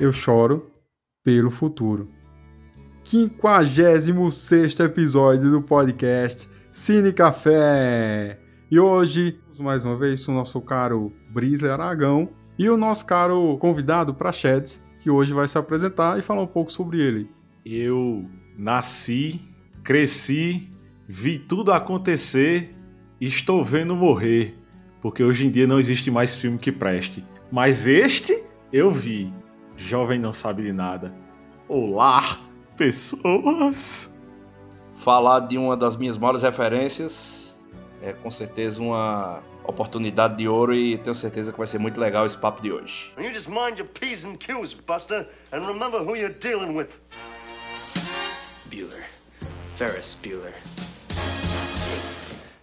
Eu choro pelo futuro. 56 episódio do podcast Cine Café. E hoje, mais uma vez, o nosso caro Brisa Aragão e o nosso caro convidado para Sheds, que hoje vai se apresentar e falar um pouco sobre ele. Eu nasci, cresci, vi tudo acontecer e estou vendo morrer, porque hoje em dia não existe mais filme que preste. Mas este eu vi. Jovem não sabe de nada. Olá, pessoas! Falar de uma das minhas maiores referências é com certeza uma oportunidade de ouro e tenho certeza que vai ser muito legal esse papo de hoje. You just mind your P's and Q's, Buster, and remember who you're dealing with. Bueller. Ferris Bueller.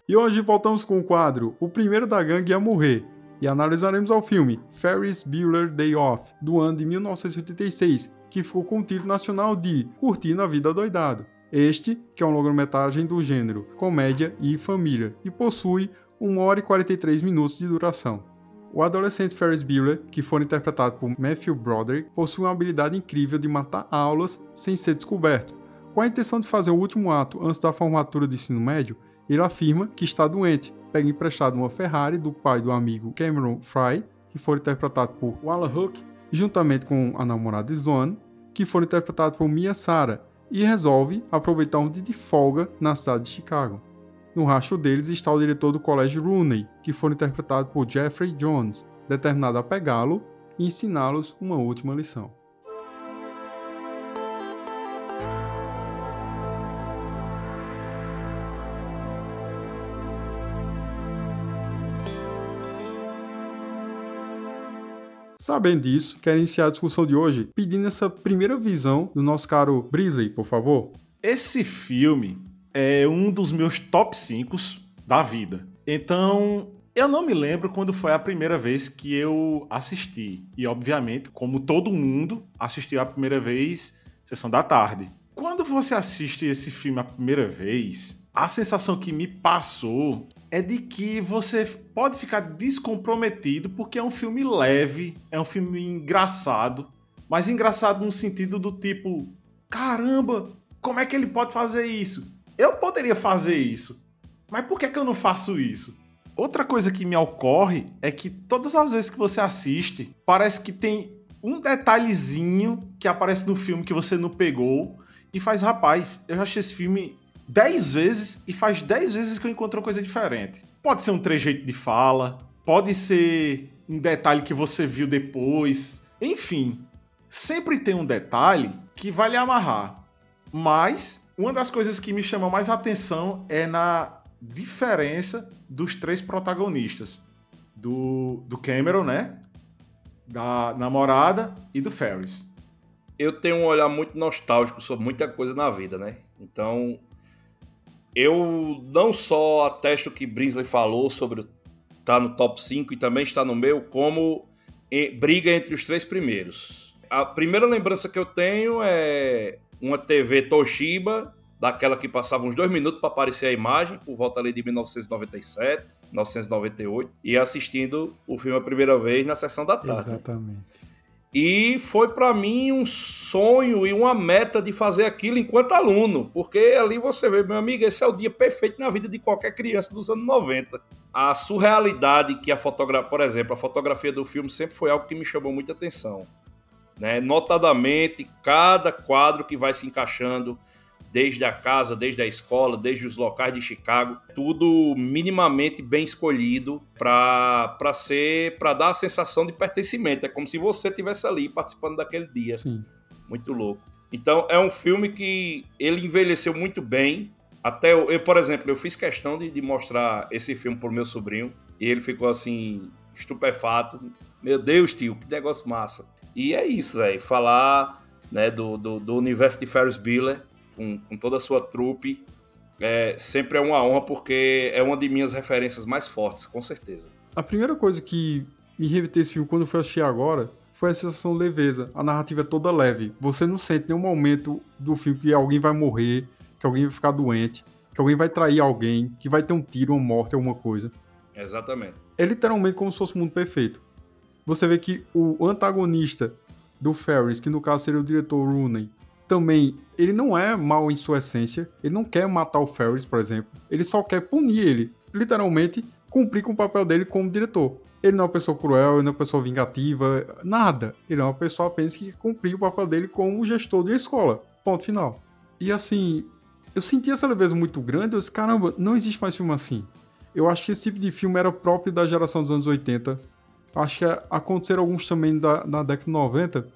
E hoje voltamos com o quadro O Primeiro da Gangue a Morrer, e analisaremos o filme Ferris Bueller Day Off, do ano de 1986, que ficou com o título nacional de Curtindo a Vida Doidado. Este, que é um longa-metragem do gênero comédia e família, e possui 1 hora e 43 minutos de duração. O adolescente Ferris Bueller, que foi interpretado por Matthew Broderick, possui uma habilidade incrível de matar aulas sem ser descoberto. Com a intenção de fazer o último ato antes da formatura do ensino médio, ele afirma que está doente, pega emprestado uma Ferrari do pai do amigo Cameron Fry, que foi interpretado por Walla Hook, juntamente com a namorada Sloane, que foi interpretado por Mia Sara, e resolve aproveitar um dia de folga na cidade de Chicago. No rastro deles está o diretor do colégio Rooney, que foi interpretado por Jeffrey Jones, determinado a pegá-lo e ensiná-los uma última lição. Sabendo disso, quero iniciar a discussão de hoje pedindo essa primeira visão do nosso caro Brisley, por favor. Esse filme é um dos meus top 5 da vida. Então, eu não me lembro quando foi a primeira vez que eu assisti. E, obviamente, como todo mundo, assistiu a primeira vez sessão da tarde. Quando você assiste esse filme a primeira vez, a sensação que me passou é de que você pode ficar descomprometido porque é um filme leve, é um filme engraçado, mas engraçado no sentido do tipo, caramba, como é que ele pode fazer isso? Eu poderia fazer isso, mas por que, que eu não faço isso? Outra coisa que me ocorre é que todas as vezes que você assiste, parece que tem um detalhezinho que aparece no filme que você não pegou e faz, rapaz, eu achei esse filme 10 vezes e faz 10 vezes que eu encontro coisa diferente. Pode ser um trejeito de fala, pode ser um detalhe que você viu depois. Enfim, sempre tem um detalhe que vai lhe amarrar. Mas uma das coisas que me chama mais atenção é na diferença dos três protagonistas. Do, do Cameron, né? Da namorada e do Ferris. Eu tenho um olhar muito nostálgico sobre muita coisa na vida, né? Então, eu não só atesto o que Brinsley falou sobre tá no top 5 e também está no meu, como briga entre os três primeiros. A primeira lembrança que eu tenho é uma TV Toshiba, daquela que passava uns dois minutos para aparecer a imagem, por volta ali de 1997, 1998, e assistindo o filme a primeira vez na sessão da tarde. Exatamente. E foi para mim um sonho e uma meta de fazer aquilo enquanto aluno, porque ali você vê, meu amigo, esse é o dia perfeito na vida de qualquer criança dos anos 90. A surrealidade que a fotografia, por exemplo, a fotografia do filme sempre foi algo que me chamou muita atenção. Né? Notadamente, cada quadro que vai se encaixando, desde a casa, desde a escola, desde os locais de Chicago, tudo minimamente bem escolhido para ser para dar a sensação de pertencimento. É como se você tivesse ali participando daquele dia. Sim. Muito louco. Então é um filme que ele envelheceu muito bem. Até eu, eu por exemplo, eu fiz questão de, de mostrar esse filme pro meu sobrinho e ele ficou assim estupefato. Meu Deus, tio, que negócio massa. E é isso, velho. Falar né, do, do, do universo de Ferris Bueller com, com toda a sua trupe. É, sempre é uma honra porque é uma de minhas referências mais fortes, com certeza. A primeira coisa que me remeteu esse filme quando eu fui assistir agora foi a sensação de leveza. A narrativa é toda leve. Você não sente nenhum momento do filme que alguém vai morrer, que alguém vai ficar doente, que alguém vai trair alguém, que vai ter um tiro, uma morte, alguma coisa. Exatamente. É literalmente como se fosse um mundo perfeito. Você vê que o antagonista do Ferris, que no caso seria o diretor Rooney, também, ele não é mal em sua essência, ele não quer matar o Ferris, por exemplo, ele só quer punir ele, literalmente cumprir com o papel dele como diretor. Ele não é uma pessoa cruel, ele não é uma pessoa vingativa, nada. Ele é uma pessoa apenas que cumpriu o papel dele como gestor de escola. Ponto final. E assim, eu senti essa leveza muito grande, eu disse, caramba, não existe mais filme assim. Eu acho que esse tipo de filme era próprio da geração dos anos 80. Acho que aconteceram alguns também da, na década de 90,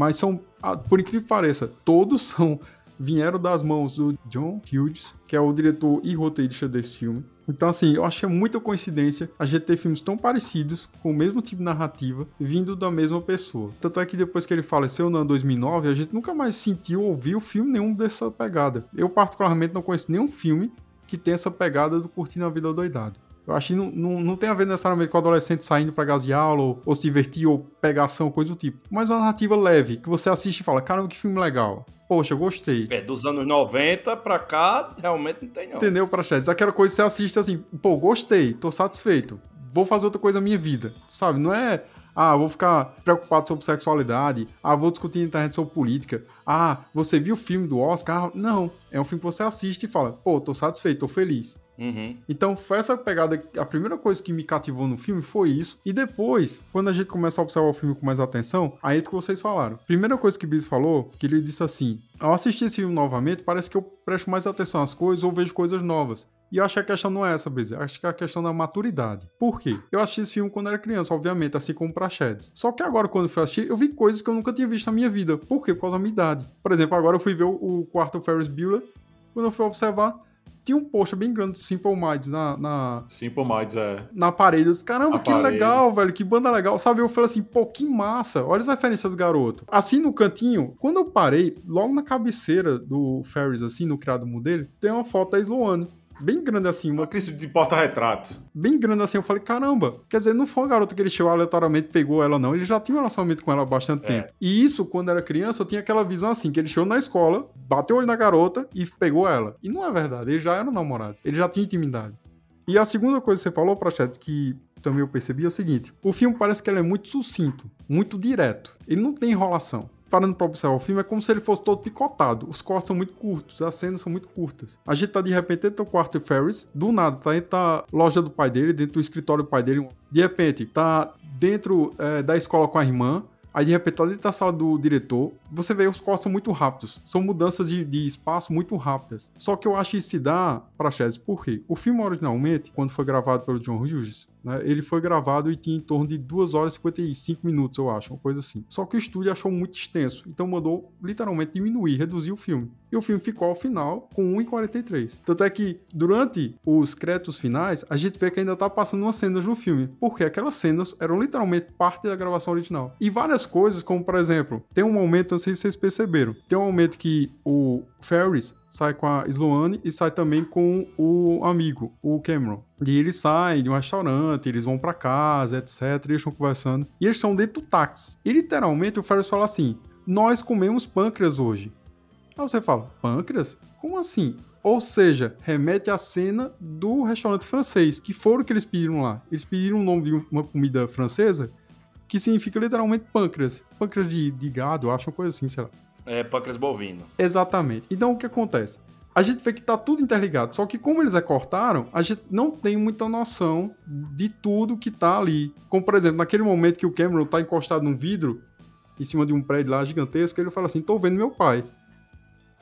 mas são, por incrível que pareça, todos são vieram das mãos do John Hughes, que é o diretor e roteirista desse filme. Então, assim, eu acho que é muita coincidência a gente ter filmes tão parecidos, com o mesmo tipo de narrativa, vindo da mesma pessoa. Tanto é que depois que ele faleceu no ano 2009, a gente nunca mais sentiu ou ouviu filme nenhum dessa pegada. Eu, particularmente, não conheço nenhum filme que tenha essa pegada do Curtindo a Vida Doidado. Eu acho que não, não, não tem a ver necessariamente com o adolescente saindo pra gasear ou, ou se divertir ou pegar ação, coisa do tipo. Mas uma narrativa leve, que você assiste e fala, caramba, que filme legal. Poxa, eu gostei. É, dos anos 90 pra cá, realmente não tem não. Entendeu, Praxedes? Aquela coisa que você assiste assim, pô, gostei, tô satisfeito. Vou fazer outra coisa na minha vida, sabe? Não é ah, vou ficar preocupado sobre sexualidade. Ah, vou discutir na internet sobre política. Ah, você viu o filme do Oscar? Não. É um filme que você assiste e fala, pô, tô satisfeito, tô feliz. Uhum. Então foi essa pegada. A primeira coisa que me cativou no filme foi isso. E depois, quando a gente começa a observar o filme com mais atenção, aí é que vocês falaram. Primeira coisa que Bis falou, que ele disse assim: ao assistir esse filme novamente, parece que eu presto mais atenção às coisas ou vejo coisas novas. E eu acho que a questão não é essa, Brisa. Acho que é a questão da maturidade. Por quê? Eu assisti esse filme quando era criança, obviamente, assim como pra Sheds. Só que agora, quando eu fui assistir, eu vi coisas que eu nunca tinha visto na minha vida. Por quê? Por causa da minha idade. Por exemplo, agora eu fui ver o, o quarto Ferris Bueller. Quando eu fui observar, tinha um post bem grande de Simple Minds na, na. Simple Minds, é. Na parede. Eu disse, Caramba, que legal, velho. Que banda legal. Sabe? Eu falei assim, pô, que massa. Olha as referências do garoto. Assim no cantinho, quando eu parei, logo na cabeceira do Ferris, assim, no criado modelo, tem uma foto da Sloane bem grande assim. Uma crise de porta-retrato. Bem grande assim. Eu falei, caramba. Quer dizer, não foi uma garota que ele chegou aleatoriamente pegou ela, não. Ele já tinha um relacionamento com ela há bastante é. tempo. E isso, quando era criança, eu tinha aquela visão assim, que ele chegou na escola, bateu o olho na garota e pegou ela. E não é verdade. Ele já era namorado. Ele já tinha intimidade. E a segunda coisa que você falou, Prachetes, que também eu percebi é o seguinte: o filme parece que ele é muito sucinto, muito direto. Ele não tem enrolação parando pra observar o filme, é como se ele fosse todo picotado. Os cortes são muito curtos, as cenas são muito curtas. A gente tá de repente dentro do quarto de Ferris, do nada, tá dentro da loja do pai dele, dentro do escritório do pai dele. De repente, tá dentro é, da escola com a irmã. Aí de repente, tá dentro da sala do diretor, você vê os cortes são muito rápidos. São mudanças de, de espaço muito rápidas. Só que eu acho que isso se dá pra Chess, por quê? O filme originalmente, quando foi gravado pelo John Hughes, né? Ele foi gravado e tinha em torno de 2 horas e 55 minutos, eu acho, uma coisa assim. Só que o estúdio achou muito extenso, então mandou literalmente diminuir, reduzir o filme. E o filme ficou ao final com 1,43. Tanto é que durante os créditos finais, a gente vê que ainda tá passando umas cenas no filme, porque aquelas cenas eram literalmente parte da gravação original. E várias coisas, como por exemplo, tem um momento, não sei se vocês perceberam, tem um momento que o Ferris sai com a Sloane e sai também com o amigo, o Cameron. E eles saem de um restaurante, eles vão para casa, etc. Eles estão conversando. E eles estão dentro do táxi. E literalmente o Ferris fala assim: Nós comemos pâncreas hoje. Aí você fala: Pâncreas? Como assim? Ou seja, remete à cena do restaurante francês, que foram o que eles pediram lá. Eles pediram o nome de uma comida francesa que significa literalmente pâncreas. Pâncreas de, de gado, acho uma coisa assim, sei lá. É, pâncreas bovino. Exatamente. Então o que acontece? A gente vê que tá tudo interligado, só que como eles recortaram, a gente não tem muita noção de tudo que tá ali. Como, por exemplo, naquele momento que o Cameron tá encostado num vidro, em cima de um prédio lá gigantesco, ele fala assim: tô vendo meu pai.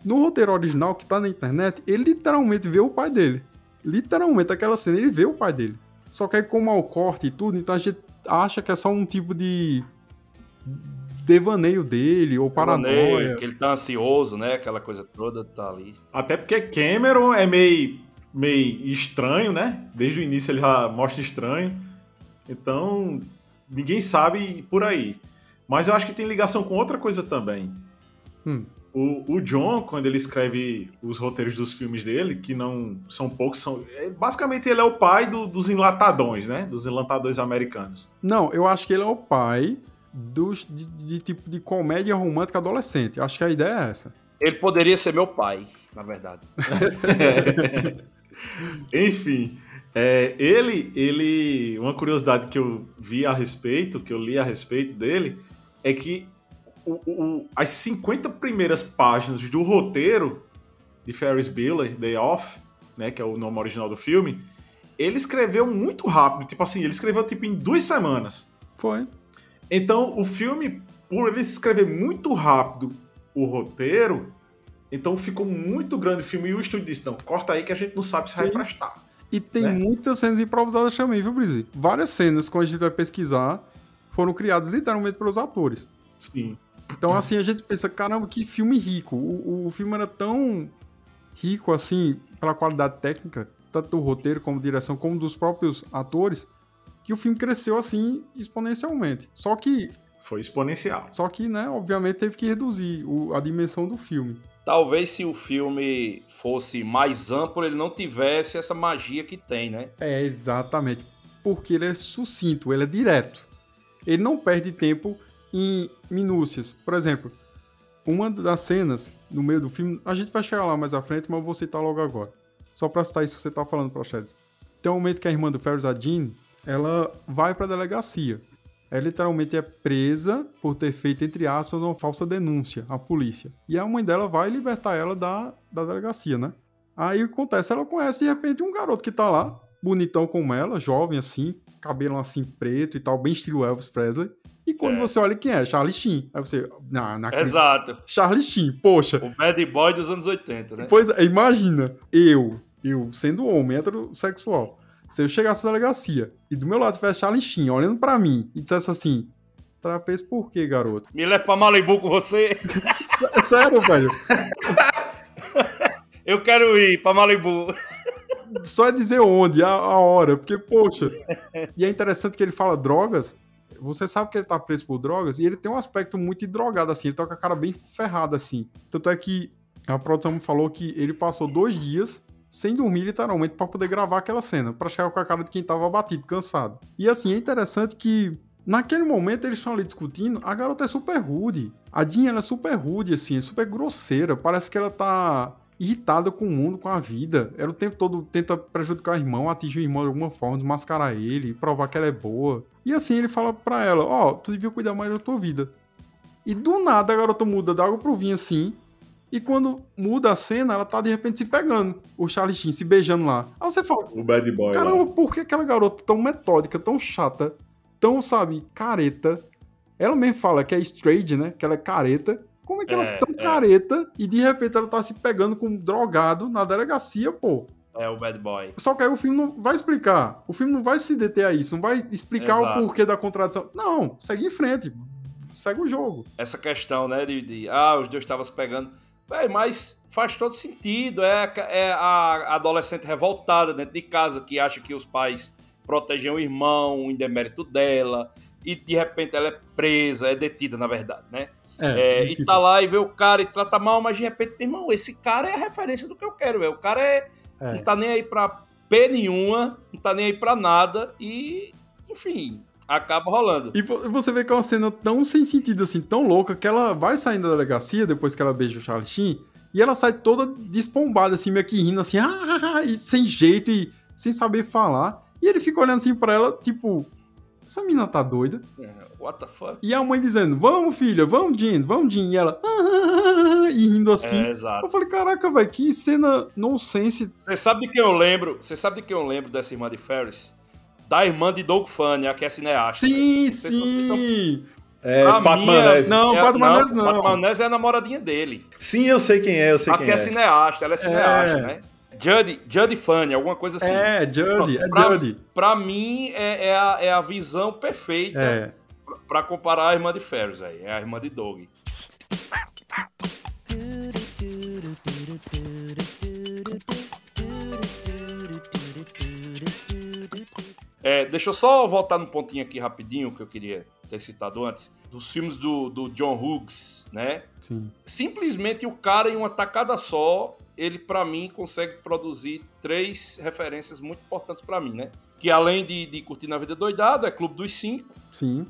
No roteiro original que tá na internet, ele literalmente vê o pai dele. Literalmente, aquela cena, ele vê o pai dele. Só que aí, como é o corte e tudo, então a gente acha que é só um tipo de devaneio dele, ou paranoia. que ele tá ansioso, né? Aquela coisa toda tá ali. Até porque Cameron é meio, meio estranho, né? Desde o início ele já mostra estranho. Então, ninguém sabe por aí. Mas eu acho que tem ligação com outra coisa também. Hum. O, o, John, quando ele escreve os roteiros dos filmes dele, que não são poucos, são. É, basicamente ele é o pai do, dos enlatadões, né? Dos enlatadões americanos. Não, eu acho que ele é o pai dos, de, de, tipo de comédia romântica adolescente. Acho que a ideia é essa. Ele poderia ser meu pai, na verdade. Enfim, é, ele, ele, uma curiosidade que eu vi a respeito, que eu li a respeito dele, é que o, o, as 50 primeiras páginas do roteiro de Ferris Bueller, Day Off, né, que é o nome original do filme, ele escreveu muito rápido. Tipo assim, ele escreveu tipo em duas semanas. Foi. Então, o filme, por ele escrever muito rápido o roteiro, então ficou muito grande o filme. E o estúdio disse: não, corta aí que a gente não sabe se vai Sim. prestar. E tem Né? muitas cenas improvisadas também, viu, Brizzy? Várias cenas, quando a gente vai pesquisar, foram criadas literalmente pelos atores. Sim. Então, assim, a gente pensa, caramba, que filme rico. O, o filme era tão rico, assim, pela qualidade técnica, tanto do roteiro como direção, como dos próprios atores, que o filme cresceu, assim, exponencialmente. Só que, Foi exponencial. só que né, obviamente teve que reduzir o- a dimensão do filme. Talvez se o filme fosse mais amplo, ele não tivesse essa magia que tem, né? É, exatamente. Porque ele é sucinto, ele é direto. Ele não perde tempo em minúcias. Por exemplo, uma das cenas no meio do filme, a gente vai chegar lá mais à frente, mas eu vou citar logo agora. Só pra citar isso que você tá falando, Prochedes. Tem um momento que a irmã do Ferris, a Jean, ela vai pra delegacia. Ela literalmente é presa por ter feito, entre aspas, uma falsa denúncia à polícia. E a mãe dela vai libertar ela da, da delegacia, né? Aí o que acontece? Ela conhece de repente um garoto que tá lá, bonitão como ela, jovem assim, cabelo assim preto e tal, bem estilo Elvis Presley. E quando É. você olha quem é, Charlie Sheen. Aí você, não acredito. Exato. Charlie Sheen, poxa. O bad boy dos anos 80, né? Pois é, imagina, eu, eu sendo homem heterossexual, se eu chegasse na delegacia e do meu lado tivesse Charlie Sheen olhando pra mim e dissesse assim, trapez por quê, garoto? Me leva pra Malibu com você. S- Sério, velho. Eu quero ir pra Malibu. Só é dizer onde, a, a hora, porque, poxa. E é interessante que ele fala drogas. Você sabe que ele tá preso por drogas e ele tem um aspecto muito drogado, assim. Ele tá com a cara bem ferrada, assim. Tanto é que a produção falou que ele passou dois dias sem dormir, literalmente, pra poder gravar aquela cena. Pra chegar com a cara de quem tava abatido, cansado. E, assim, é interessante que. Naquele momento eles estão ali discutindo, a garota é super rude. A Jean, ela é super rude, assim, é super grosseira. Parece que ela tá irritada com o mundo, com a vida. Ela o tempo todo tenta prejudicar o irmão, atingir o irmão de alguma forma, desmascarar ele, provar que ela é boa. E assim ele fala pra ela: Ó, tu devia cuidar mais da tua vida. E do nada a garota muda da água pro vinho assim. E quando muda a cena, ela tá de repente se pegando. O Charlie Sheen se beijando lá. Aí você fala: O bad boy. Caramba, lá. por que aquela garota tão metódica, tão chata, tão, sabe, careta? Ela mesmo fala que é straight, né? Que ela é careta. Como é que ela é É, tão é. careta e de repente ela tá se pegando com um drogado na delegacia, pô? É o bad boy. Só que aí o filme não vai explicar. O filme não vai se deter a isso, não vai explicar Exato. o porquê da contradição. Não, segue em frente. Segue o jogo. Essa questão, né, de, de ah, os dois estavam se pegando. Véi, mas faz todo sentido. É, a- é a adolescente revoltada dentro de casa que acha que os pais protegem o irmão em demérito dela. E de repente ela é presa, é detida, na verdade, né? É, e tá lá e vê o cara e trata mal, mas de repente, meu irmão, esse cara é a referência do que eu quero, velho. O cara é, É. não tá nem aí pra P nenhuma, não tá nem aí pra nada e, enfim, acaba rolando. E vo- você vê que é uma cena tão sem sentido, assim, tão louca, que ela vai saindo da delegacia depois que ela beija o Charlie Sheen, e ela sai toda despombada, assim, meio que rindo, assim, ah, e sem jeito e sem saber falar. E ele fica olhando assim pra ela, tipo, essa menina tá doida. É, What the fuck? E a mãe dizendo, vamos, filha, vamos, Jean, vamos, Jean. E ela, ah, e rindo assim. É, exato. Eu falei, caraca, velho, que cena nonsense. Você sabe de quem eu lembro? Você sabe de quem eu lembro dessa irmã de Ferris? Da irmã de Doug Funny, a que é cineasta. Sim, estão- sim. É, Pra Manese. Não, é, Pato Manese não. Pato Manese é a namoradinha dele. Sim, eu sei quem é, eu sei a quem que é. é. cineasta, ela é cineasta, É. né? Judy, Judy Funny, alguma coisa assim. É, Judy, é Pra- Judy. Pra mim, é, é a, é a visão perfeita É. pra comparar a irmã de Ferris aí. É a irmã de Doug. É, deixa eu só voltar no pontinho aqui rapidinho que eu queria ter citado antes. Dos filmes do, do John Hughes, né? Sim. simplesmente o cara em uma tacada só, ele pra mim consegue produzir três referências muito importantes pra mim, né? Que além de, de Curtir na Vida Doidado, é Clube dos Cinco, Sim.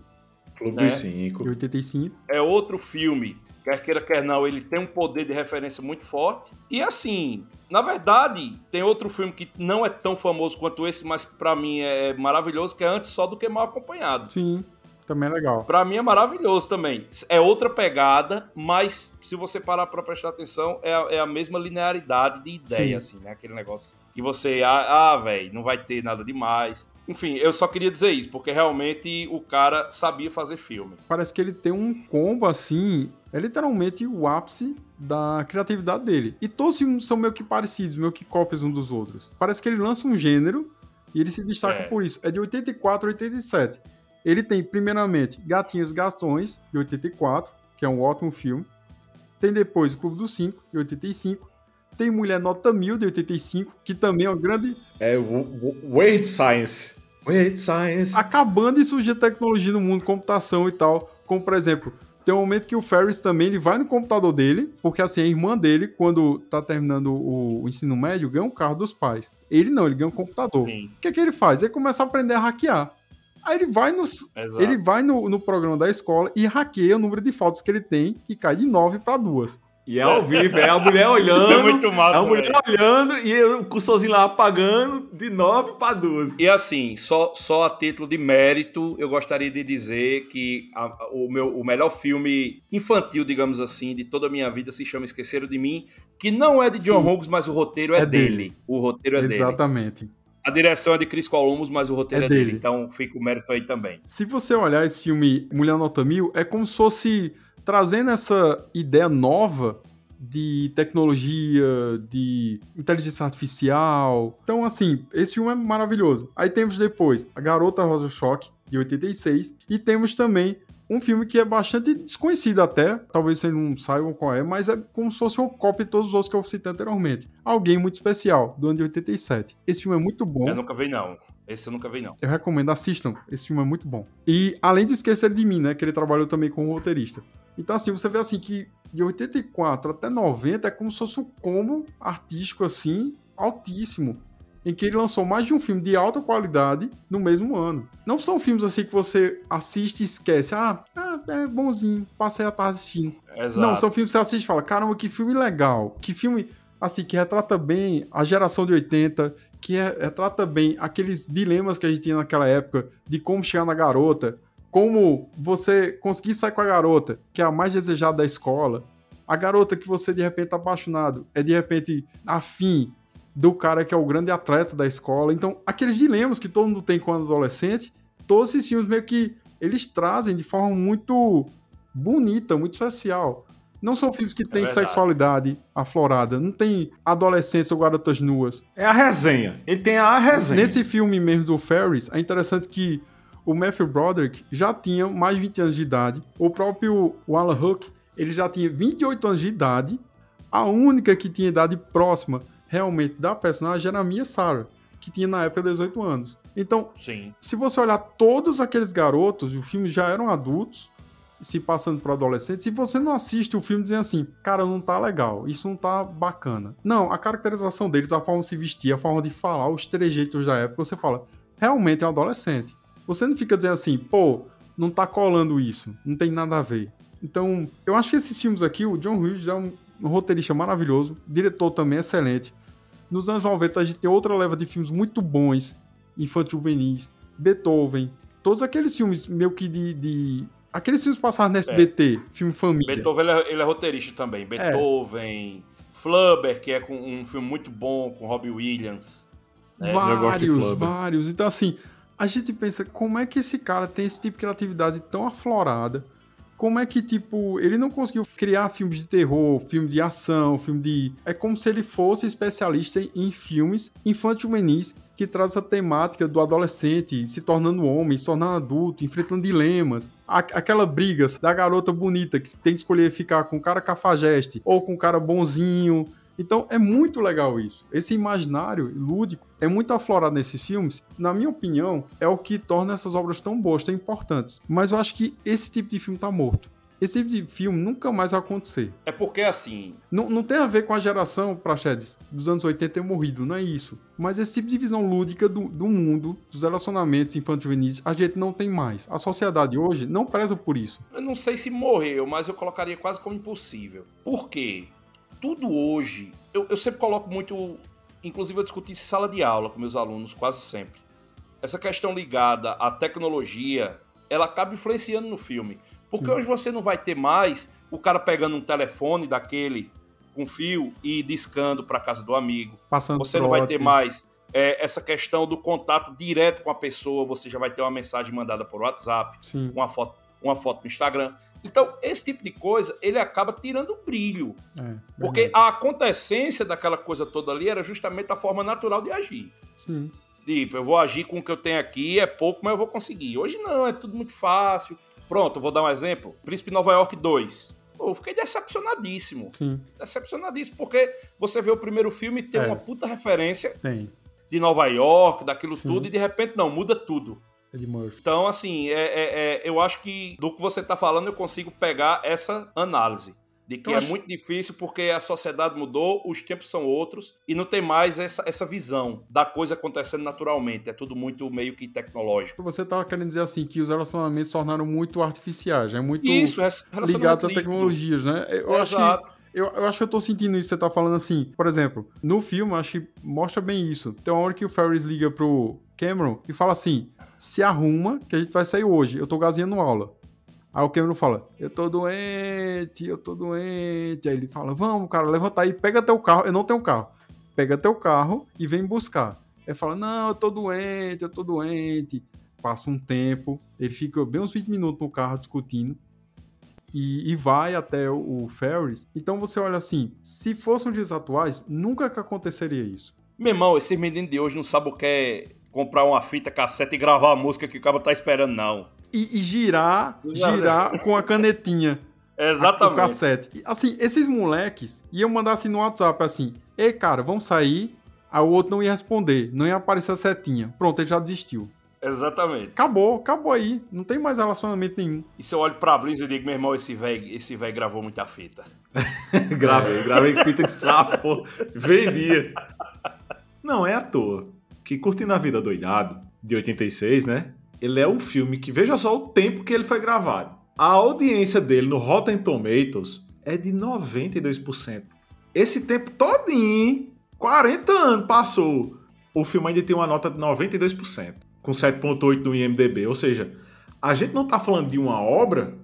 Clube né? dos Cinco. De 85. é outro filme, quer queira, quer não, ele tem um poder de referência muito forte. E assim, na verdade, tem outro filme que não é tão famoso quanto esse, mas pra mim é maravilhoso, que é Antes Só do Que Mal Acompanhado. Sim. Também é legal. Pra mim é maravilhoso também. É outra pegada, mas se você parar pra prestar atenção, é a, é a mesma linearidade de ideia, Sim. assim, né? Aquele negócio que você, ah, ah velho, não vai ter nada demais. Enfim, eu só queria dizer isso, porque realmente o cara sabia fazer filme. Parece que ele tem um combo assim, é literalmente o ápice da criatividade dele. E todos os filmes são meio que parecidos, meio que cópias um dos outros. Parece que ele lança um gênero e ele se destaca É. por isso. É de 84 a 87. Ele tem, primeiramente, Gatinhos Gastões, de 84, que é um ótimo filme. Tem depois o Clube dos Cinco, de 85. Tem Mulher Nota Mil, de 85, que também é uma grande É Weird Science. Weird Science. acabando de surgir tecnologia no mundo, computação e tal. Como, por exemplo, tem um momento que o Ferris também ele vai no computador dele, porque assim, a irmã dele, quando tá terminando o, o ensino médio, ganha um carro dos pais. Ele não, ele ganha um computador. Sim, O que, é que ele faz? Ele começa a aprender a hackear. Aí ele vai, nos, exato. ele vai no, no programa da escola e hackeia o número de fotos que ele tem, que cai de 9 para 2. E é ao vivo, é a mulher É olhando. muito É massa, a mulher olhando e o cursorzinho lá apagando de 9 para 12. E assim, só, só a título de mérito, eu gostaria de dizer que a- o, meu, o melhor filme infantil, digamos assim, de toda a minha vida se chama Esqueceram de Mim, que não é de John Sim. Hughes, mas o roteiro é, É dele. dele. O roteiro é dele. Exatamente. A direção é de Chris Columbus, mas o roteiro É é, dele. dele. Então fica o mérito aí também. Se você olhar esse filme Mulher Nota Mil, é como se fosse trazendo essa ideia nova de tecnologia, de inteligência artificial. Então, assim, esse filme é maravilhoso. Aí temos depois A Garota Rosa Choque, de 86, e temos também um filme que é bastante desconhecido até, talvez vocês não saibam qual é, mas é como se fosse uma cópia de todos os outros que eu citei anteriormente. Alguém Muito Especial, do ano de 87. Esse filme é muito bom. Eu nunca vi, não. Esse eu nunca vi, não. Eu recomendo, assistam. Esse filme é muito bom. E além de esquecer de mim, né? Que ele trabalhou também como roteirista. Então, assim, você vê assim que de 84 até 90 é como se fosse um combo artístico, assim, altíssimo. Em que ele lançou mais de um filme de alta qualidade no mesmo ano. Não são filmes assim que você assiste e esquece. Ah, ah, é bonzinho, passei a tarde assistindo. Exato. Não, são filmes que você assiste e fala, caramba, que filme legal. Que filme, assim, que retrata bem a geração de 80, que retrata bem aqueles dilemas que a gente tinha naquela época, de como chegar na garota, como você conseguir sair com a garota, que é a mais desejada da escola. A garota que você de repente tá apaixonado, é de repente afim do cara que é o grande atleta da escola. Então, aqueles dilemas que todo mundo tem quando adolescente, todos esses filmes meio que eles trazem de forma muito bonita, muito especial. Não são filmes que têm verdade. sexualidade aflorada, não tem adolescentes ou garotas nuas. É a resenha. Ele tem a resenha. Nesse filme mesmo do Ferris, é interessante que o Matthew Broderick já tinha mais de 20 anos de idade. O próprio Alan Hook, ele já tinha 28 anos de idade. A única que tinha idade próxima realmente da personagem era a Mia Sarah, que tinha na época 18 anos. Então, Sim. se você olhar todos aqueles garotos, o filme já eram adultos, se passando por adolescentes, se você não assiste o filme dizendo assim, cara, não tá legal, isso não tá bacana. Não, a caracterização deles, a forma de se vestir, a forma de falar, os trejeitos da época, você fala, realmente é um adolescente. Você não fica dizendo assim, pô, não tá colando isso, não tem nada a ver. Então, eu acho que esses filmes aqui, o John Hughes é um roteirista maravilhoso, diretor também excelente. Nos anos 90 a gente tem outra leva de filmes muito bons, infantil juvenis, Beethoven, todos aqueles filmes meio que de. de- aqueles filmes passados na SBT, filme família. Beethoven ele é, ele é roteirista também. Beethoven, Flubber, que é com um filme muito bom com Robbie Williams. É, eu gosto de vários, vários. Então, assim, a gente pensa, como é que esse cara tem esse tipo de criatividade tão aflorada? Como é que, tipo, ele não conseguiu criar filmes de terror, filme de ação, filme de. É como se ele fosse especialista em- filmes infantil-juvenis que traz essa temática do adolescente se tornando homem, se tornando adulto, enfrentando dilemas. Aquela briga da garota bonita que tem que escolher ficar com o cara cafajeste ou com o cara bonzinho. Então é muito legal isso. Esse imaginário lúdico é muito aflorado nesses filmes. Na minha opinião, é o que torna essas obras tão boas, tão importantes. Mas eu acho que esse tipo de filme tá morto. Esse tipo de filme nunca mais vai acontecer. É porque assim, Não, não tem a ver com a geração, Praxedes, dos anos 80 ter morrido, não é isso. Mas esse tipo de visão lúdica do, do mundo, dos relacionamentos infantis a gente não tem mais. A sociedade hoje não preza por isso. eu não sei se morreu, mas eu colocaria quase como impossível. Por quê? Tudo hoje, eu, eu sempre coloco muito, inclusive eu discuti sala de aula com meus alunos quase sempre. Essa questão ligada à tecnologia ela acaba influenciando no filme. Porque Sim. hoje você não vai ter mais o cara pegando um telefone daquele com fio e discando para casa do amigo. Passando você não vai ter mais é, essa questão do contato direto com a pessoa, você já vai ter uma mensagem mandada por WhatsApp, Sim. uma foto, uma foto no Instagram. Então, esse tipo de coisa, ele acaba tirando o brilho. É, porque a acontecência daquela coisa toda ali era justamente a forma natural de agir. Sim. Tipo, eu vou agir com o que eu tenho aqui, é pouco, mas eu vou conseguir. Hoje não, é tudo muito fácil. Pronto, vou dar um exemplo. Príncipe Nova York 2. Pô, eu fiquei decepcionadíssimo. Sim. Decepcionadíssimo, porque você vê o primeiro filme e tem é. uma puta referência tem. de Nova York, daquilo Sim. tudo, e de repente não, muda tudo. Então, assim, é, é, é, eu acho que do que você está falando eu consigo pegar essa análise. De que eu é acho... muito difícil porque a sociedade mudou, os tempos são outros e não tem mais essa, essa visão da coisa acontecendo naturalmente. É tudo muito meio que tecnológico. Você estava querendo dizer assim que os relacionamentos se tornaram muito artificiais, é muito Isso, ligados a tecnologias, né? Eu Exato. acho que eu, eu, acho que eu tô sentindo isso, você tá falando assim. Por exemplo, no filme, acho que mostra bem isso. Tem uma hora que o Ferris liga pro Cameron e fala assim: se arruma que a gente vai sair hoje. Eu tô gazinhando aula. Aí o Cameron fala, eu tô doente, eu tô doente. Aí ele fala, vamos, cara, levanta aí, pega teu carro. Eu não tenho carro. Pega teu carro e vem buscar. Ele fala, não, eu tô doente, eu tô doente. Passa um tempo, ele fica bem uns 20 minutos no carro discutindo. E, e, vai até o, o Ferris. Então você olha assim, se fossem dias atuais, nunca que aconteceria isso. Meu irmão, esses meninos de hoje não sabem o que é comprar uma fita cassete e gravar a música que o cara tá esperando, não. E, e girar, girar com a canetinha. Exatamente. O cassete. Assim, esses moleques iam mandar assim no WhatsApp assim: Ei, cara, vamos sair. Aí o outro não ia responder, não ia aparecer a setinha. Pronto, ele já desistiu. Exatamente. Acabou, acabou aí. Não tem mais relacionamento nenhum. E se eu olho pra Blizz e digo, meu irmão, esse velho esse véio gravou muita fita. gravei, gravei fita de sapo. Vendia. Não é à toa que Curtindo a Vida Doidado, de 86, né? Ele é um filme que, veja só o tempo que ele foi gravado. A audiência dele no Rotten Tomatoes é de 92%. Esse tempo todinho, 40 anos passou, o filme ainda tem uma nota de 92%, com 7.8 no IMDb. Ou seja, a gente não está falando de uma obra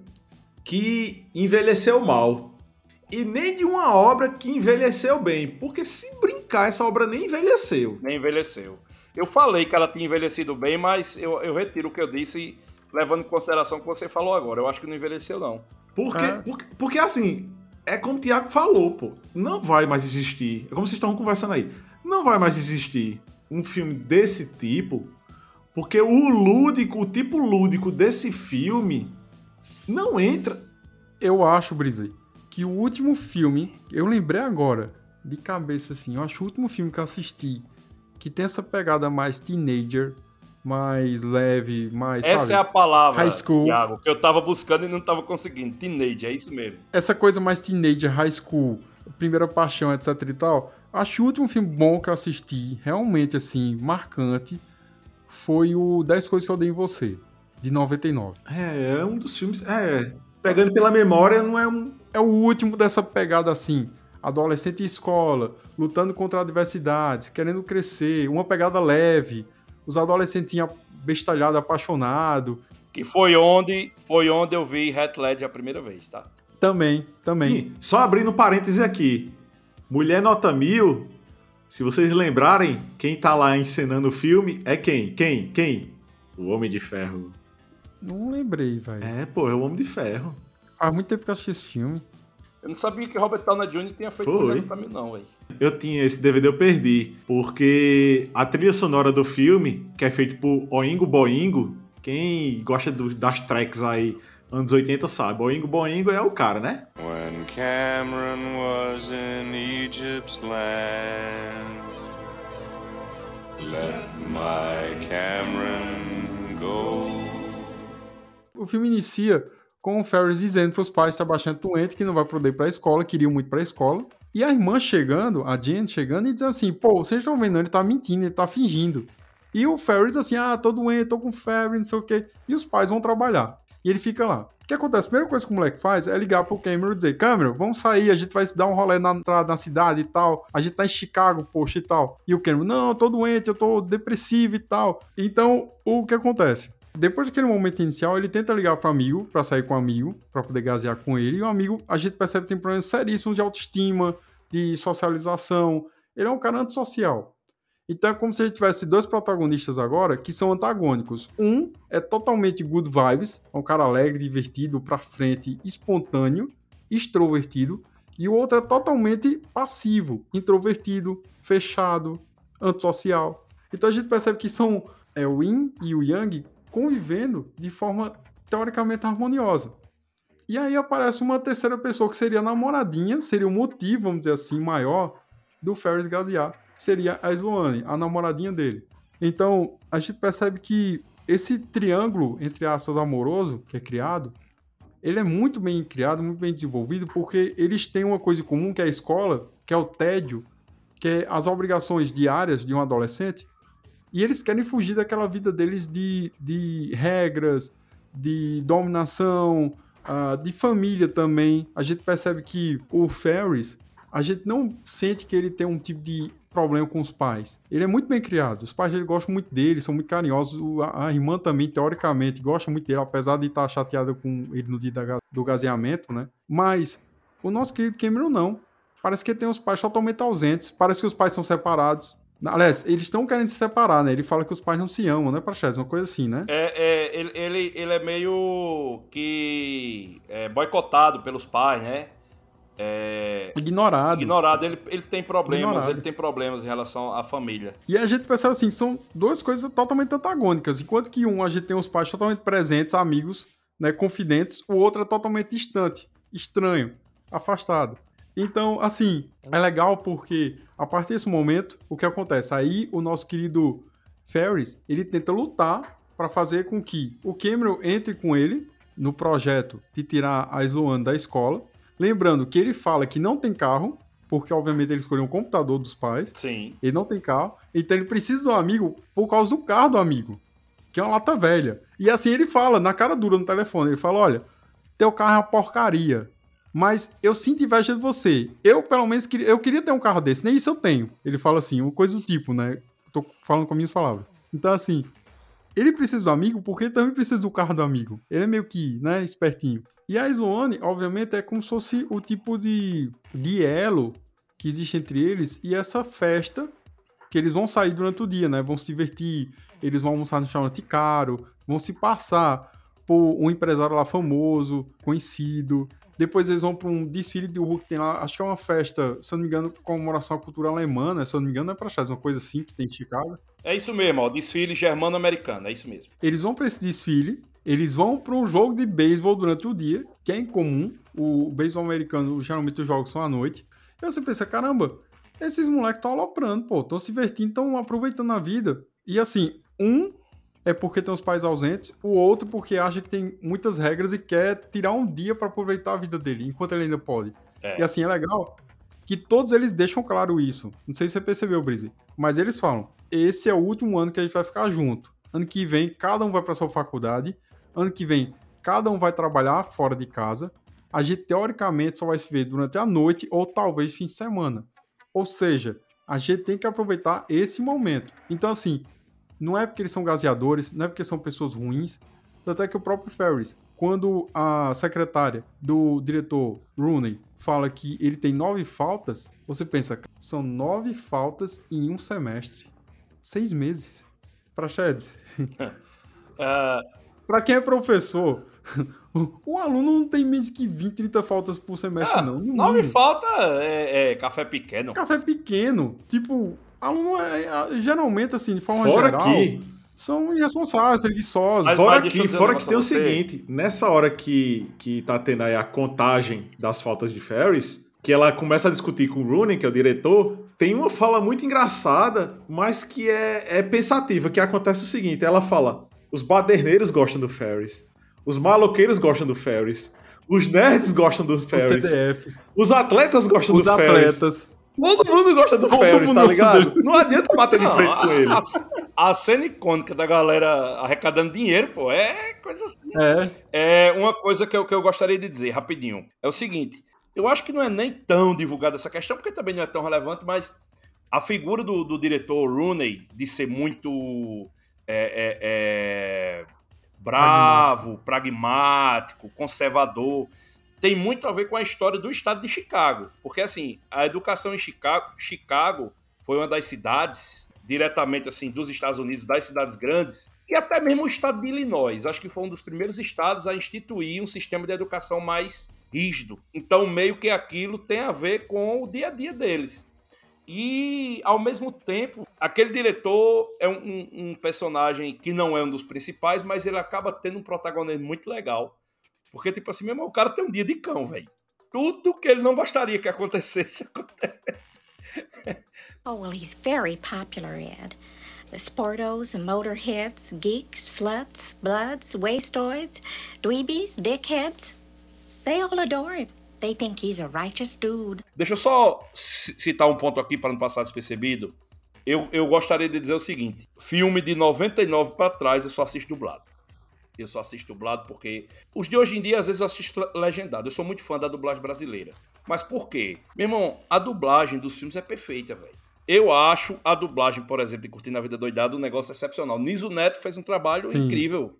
que envelheceu mal. E nem de uma obra que envelheceu bem. Porque se brincar, essa obra nem envelheceu. Nem envelheceu. Eu falei que ela tinha envelhecido bem, mas eu, eu retiro o que eu disse, levando em consideração o que você falou agora. Eu acho que não envelheceu, não. Porque, é. porque, porque assim, é como o Thiago falou, pô. Não vai mais existir. É como vocês estão conversando aí. Não vai mais existir um filme desse tipo, porque o lúdico, o tipo lúdico desse filme não entra. Eu acho, Brise, que o último filme, eu lembrei agora, de cabeça assim, eu acho o último filme que eu assisti que tem essa pegada mais teenager, mais leve, mais. Essa sabe? é a palavra, high school. Thiago, que eu tava buscando e não tava conseguindo. Teenager, é isso mesmo. Essa coisa mais teenager, high school, primeira paixão, etc e tal. Acho o último filme bom que eu assisti, realmente assim, marcante, foi o 10 Coisas que eu dei em você, de 99. É, é um dos filmes. É, pegando pela memória, não é um. É o último dessa pegada assim adolescente em escola, lutando contra adversidades, querendo crescer, uma pegada leve, os adolescentes bestalhado, apaixonado. Que foi onde, foi onde eu vi Heath Ledger a primeira vez, tá? Também, também. Sim, só abrindo parêntese aqui. Mulher Nota Mil, se vocês lembrarem, quem tá lá encenando o filme é quem? Quem? Quem? O Homem de Ferro. Não lembrei, velho. É, pô, é o Homem de Ferro. Faz muito tempo que eu assisti esse filme. Eu não sabia que Robert Downey Jr. tinha feito Foi. pra mim, não, velho. Eu tinha esse DVD, eu perdi. Porque a trilha sonora do filme, que é feito por Oingo Boingo, quem gosta do, das tracks aí anos 80 sabe. Oingo Boingo é o cara, né? When Cameron was in Egypt's land Let my Cameron go O filme inicia com o Ferris dizendo para os pais que está bastante doente, que não vai poder ir para a escola, queriam muito para a escola. E a irmã chegando, a Jen chegando e diz assim: pô, vocês estão vendo, ele tá mentindo, ele tá fingindo. E o Ferris assim: ah, tô doente, tô com febre, não sei o quê. E os pais vão trabalhar. E ele fica lá. O que acontece? A primeira coisa que o moleque faz é ligar pro Cameron e dizer: Cameron, vamos sair, a gente vai dar um rolê na, na cidade e tal. A gente tá em Chicago, poxa, e tal. E o Cameron: não, eu tô doente, eu tô depressivo e tal. Então, o que acontece? Depois daquele momento inicial, ele tenta ligar para amigo, para sair com o amigo, para poder gasear com ele. E o amigo, a gente percebe que tem problemas seríssimos de autoestima, de socialização. Ele é um cara antissocial. Então é como se a gente tivesse dois protagonistas agora que são antagônicos. Um é totalmente good vibes, é um cara alegre, divertido, pra frente, espontâneo, extrovertido. E o outro é totalmente passivo, introvertido, fechado, antissocial. Então a gente percebe que são é, o Yin e o Yang convivendo de forma teoricamente harmoniosa. E aí aparece uma terceira pessoa que seria a namoradinha, seria o motivo, vamos dizer assim, maior do Ferris Gaziar, seria a Sloane, a namoradinha dele. Então, a gente percebe que esse triângulo, entre aspas, amoroso, que é criado, ele é muito bem criado, muito bem desenvolvido, porque eles têm uma coisa em comum, que é a escola, que é o tédio, que é as obrigações diárias de um adolescente, e eles querem fugir daquela vida deles de, de regras, de dominação, uh, de família também. A gente percebe que o Ferris, a gente não sente que ele tem um tipo de problema com os pais. Ele é muito bem criado. Os pais dele gostam muito dele, são muito carinhosos. A, a irmã também, teoricamente, gosta muito dele, apesar de estar chateada com ele no dia da, do gaseamento, né? Mas o nosso querido Cameron não. Parece que tem os pais totalmente ausentes. Parece que os pais são separados. Aliás, eles estão querendo se separar, né? Ele fala que os pais não se amam, né, Praxedes? Uma coisa assim, né? É, é ele, ele, ele, é meio que é, boicotado pelos pais, né? É... Ignorado. Ignorado. Ele, ele tem problemas, Ignorado. ele tem problemas em relação à família. E a gente percebe assim, são duas coisas totalmente antagônicas. Enquanto que um, a gente tem os pais totalmente presentes, amigos, né, confidentes, o outro é totalmente distante, estranho, afastado. Então, assim, é legal porque a partir desse momento, o que acontece? Aí o nosso querido Ferris, ele tenta lutar para fazer com que o Cameron entre com ele no projeto de tirar a Sloane da escola. Lembrando que ele fala que não tem carro, porque obviamente ele escolheu um computador dos pais. Sim. Ele não tem carro, então ele precisa do amigo por causa do carro do amigo, que é uma lata velha. E assim ele fala, na cara dura no telefone, ele fala: "Olha, teu carro é uma porcaria mas eu sinto inveja de você. Eu, pelo menos, queria, eu queria ter um carro desse, nem isso eu tenho. Ele fala assim, uma coisa do tipo, né? Tô falando com minhas palavras. Então, assim, ele precisa do amigo porque ele também precisa do carro do amigo. Ele é meio que, né, espertinho. E a Sloane, obviamente, é como se fosse o tipo de, de elo que existe entre eles e essa festa que eles vão sair durante o dia, né? Vão se divertir, eles vão almoçar no restaurante caro, vão se passar por um empresário lá famoso, conhecido. Depois eles vão para um desfile de Hulk, tem lá, acho que é uma festa, se eu não me engano, comemoração à cultura alemã, né? Se eu não me engano, é para achar uma coisa assim que tem em Chicago. É isso mesmo, ó, desfile germano-americano, é isso mesmo. Eles vão para esse desfile, eles vão para um jogo de beisebol durante o dia, que é incomum. O beisebol americano, geralmente os jogos são à noite. E você pensa, caramba, esses moleques estão aloprando, pô, estão se divertindo, estão aproveitando a vida. E assim, um é porque tem os pais ausentes, o outro porque acha que tem muitas regras e quer tirar um dia para aproveitar a vida dele, enquanto ele ainda pode. É. E assim, é legal que todos eles deixam claro isso. Não sei se você percebeu, Brise, mas eles falam: esse é o último ano que a gente vai ficar junto. Ano que vem, cada um vai para sua faculdade. Ano que vem, cada um vai trabalhar fora de casa. A gente, teoricamente, só vai se ver durante a noite ou talvez fim de semana. Ou seja, a gente tem que aproveitar esse momento. Então, assim, não é porque eles são gaseadores, não é porque são pessoas ruins. Tanto é que o próprio Ferris, quando a secretária do diretor Rooney fala que ele tem nove faltas, você pensa, são nove faltas em um semestre. Seis meses. Pra Sheds. uh... Pra quem é professor, o aluno não tem menos que 20, 30 faltas por semestre, ah, não. Nove faltas é, é café pequeno. Café pequeno. Tipo, aluno, é, é, geralmente, assim, de forma fora geral, que... são irresponsáveis, preguiçosos. Mas, fora que, fora que tem o seguinte, nessa hora que, que tá tendo aí a contagem das faltas de Ferris, que ela começa a discutir com o Rooney, que é o diretor, tem uma fala muito engraçada, mas que é, é pensativa, que acontece o seguinte, ela fala, os baderneiros gostam do Ferris, os maloqueiros gostam do Ferris, os nerds gostam do Ferris. Os CDFs. Os atletas gostam os do atletas. Ferris. Todo mundo gosta do Ferris, tá ligado? Não adianta bater de frente com ele. A, a, cena icônica da galera arrecadando dinheiro, pô, é coisa assim. É. É uma coisa que eu, que eu gostaria de dizer, rapidinho. É o seguinte, eu acho que não é nem tão divulgada essa questão, porque também não é tão relevante, mas a figura do, do diretor Rooney de ser muito... É, é, é bravo, pragmático, conservador. Tem muito a ver com a história do estado de Chicago. Porque, assim, a educação em Chicago, Chicago foi uma das cidades, diretamente assim, dos Estados Unidos, das cidades grandes, e até mesmo o estado de Illinois. Acho que foi um dos primeiros estados a instituir um sistema de educação mais rígido. Então, meio que aquilo tem a ver com o dia a dia deles. E, ao mesmo tempo, aquele diretor é um, um, personagem que não é um dos principais, mas ele acaba tendo um protagonismo muito legal. Porque, tipo assim, mesmo o cara tem um dia de cão, velho. Tudo que ele não gostaria que acontecesse, acontece. oh, well, he's very popular, Ed. The sportos, the motorheads, geeks, sluts, bloods, wastoids, dweebies, dickheads, they all adore him. They think he's a righteous dude. Deixa eu só citar um ponto aqui para não passar despercebido. Eu, eu gostaria de dizer o seguinte: filme de 99 para trás eu só assisto dublado. Eu só assisto dublado porque os de hoje em dia às vezes eu assisto legendado. Eu sou muito fã da dublagem brasileira. Mas por quê? Meu irmão, a dublagem dos filmes é perfeita, velho. Eu acho a dublagem, por exemplo, de Curtindo a Vida Doidada um negócio excepcional. Niso Neto fez um trabalho Sim. incrível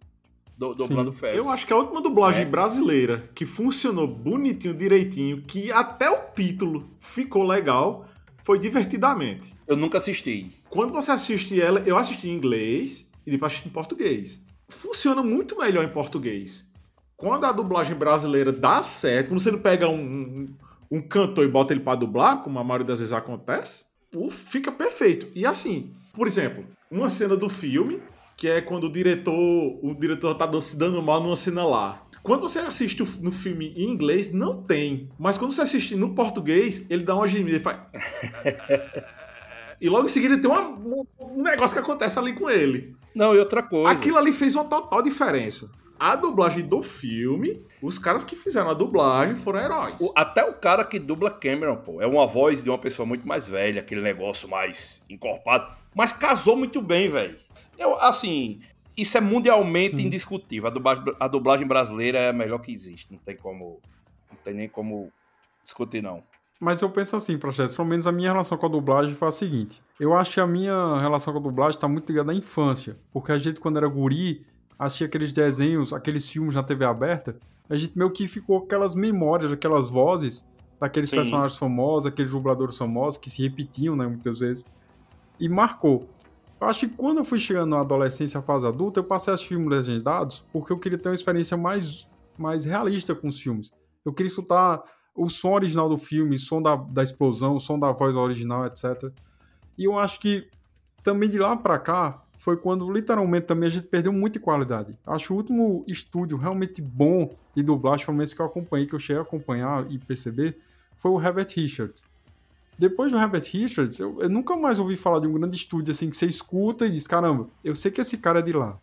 do, dublando Félix. Eu acho que a última dublagem é. brasileira que funcionou bonitinho, direitinho, que até o título ficou legal, foi Divertidamente. Eu nunca assisti. Quando você assiste ela, eu assisti em inglês e depois assisti em português. Funciona muito melhor em português. Quando a dublagem brasileira dá certo, quando você não pega um, um, um cantor e bota ele para dublar, como a maioria das vezes acontece, fica perfeito. E assim, por exemplo, uma cena do filme que é quando o diretor, o diretor tá se dando mal numa cena lá. Quando você assiste no filme em inglês, não tem. Mas quando você assiste no português, ele dá uma gemida e faz. e logo em seguida tem uma, um negócio que acontece ali com ele. Não, e outra coisa. Aquilo ali fez uma total diferença. A dublagem do filme, os caras que fizeram a dublagem foram heróis. O, até o cara que dubla Cameron, pô, é uma voz de uma pessoa muito mais velha, aquele negócio mais encorpado. Mas casou muito bem, velho. Eu, assim, isso é mundialmente Sim. indiscutível. A dublagem, a dublagem, brasileira é a melhor que existe. Não tem como. Não tem nem como discutir, não. Mas eu penso assim, Projeto, pelo menos a minha relação com a dublagem foi a seguinte. Eu acho que a minha relação com a dublagem está muito ligada à infância. Porque a gente, quando era guri, assistia aqueles desenhos, aqueles filmes na TV aberta, a gente meio que ficou aquelas memórias, aquelas vozes daqueles Sim. personagens famosos, aqueles dubladores famosos que se repetiam, né, muitas vezes. E marcou. Eu acho que quando eu fui chegando na adolescência, fase adulta, eu passei a assistir filmes legendados porque eu queria ter uma experiência mais, mais realista com os filmes. Eu queria escutar o som original do filme, o som da, da explosão, o som da voz original, etc. E eu acho que também de lá para cá foi quando literalmente também a gente perdeu muita qualidade. Acho o último estúdio realmente bom de dublagem, pelo menos que eu acompanhei, que eu cheguei a acompanhar e perceber, foi o Herbert Richards. Depois do Herbert Richards, eu, eu, nunca mais ouvi falar de um grande estúdio assim que você escuta e diz: caramba, eu sei que esse cara é de lá.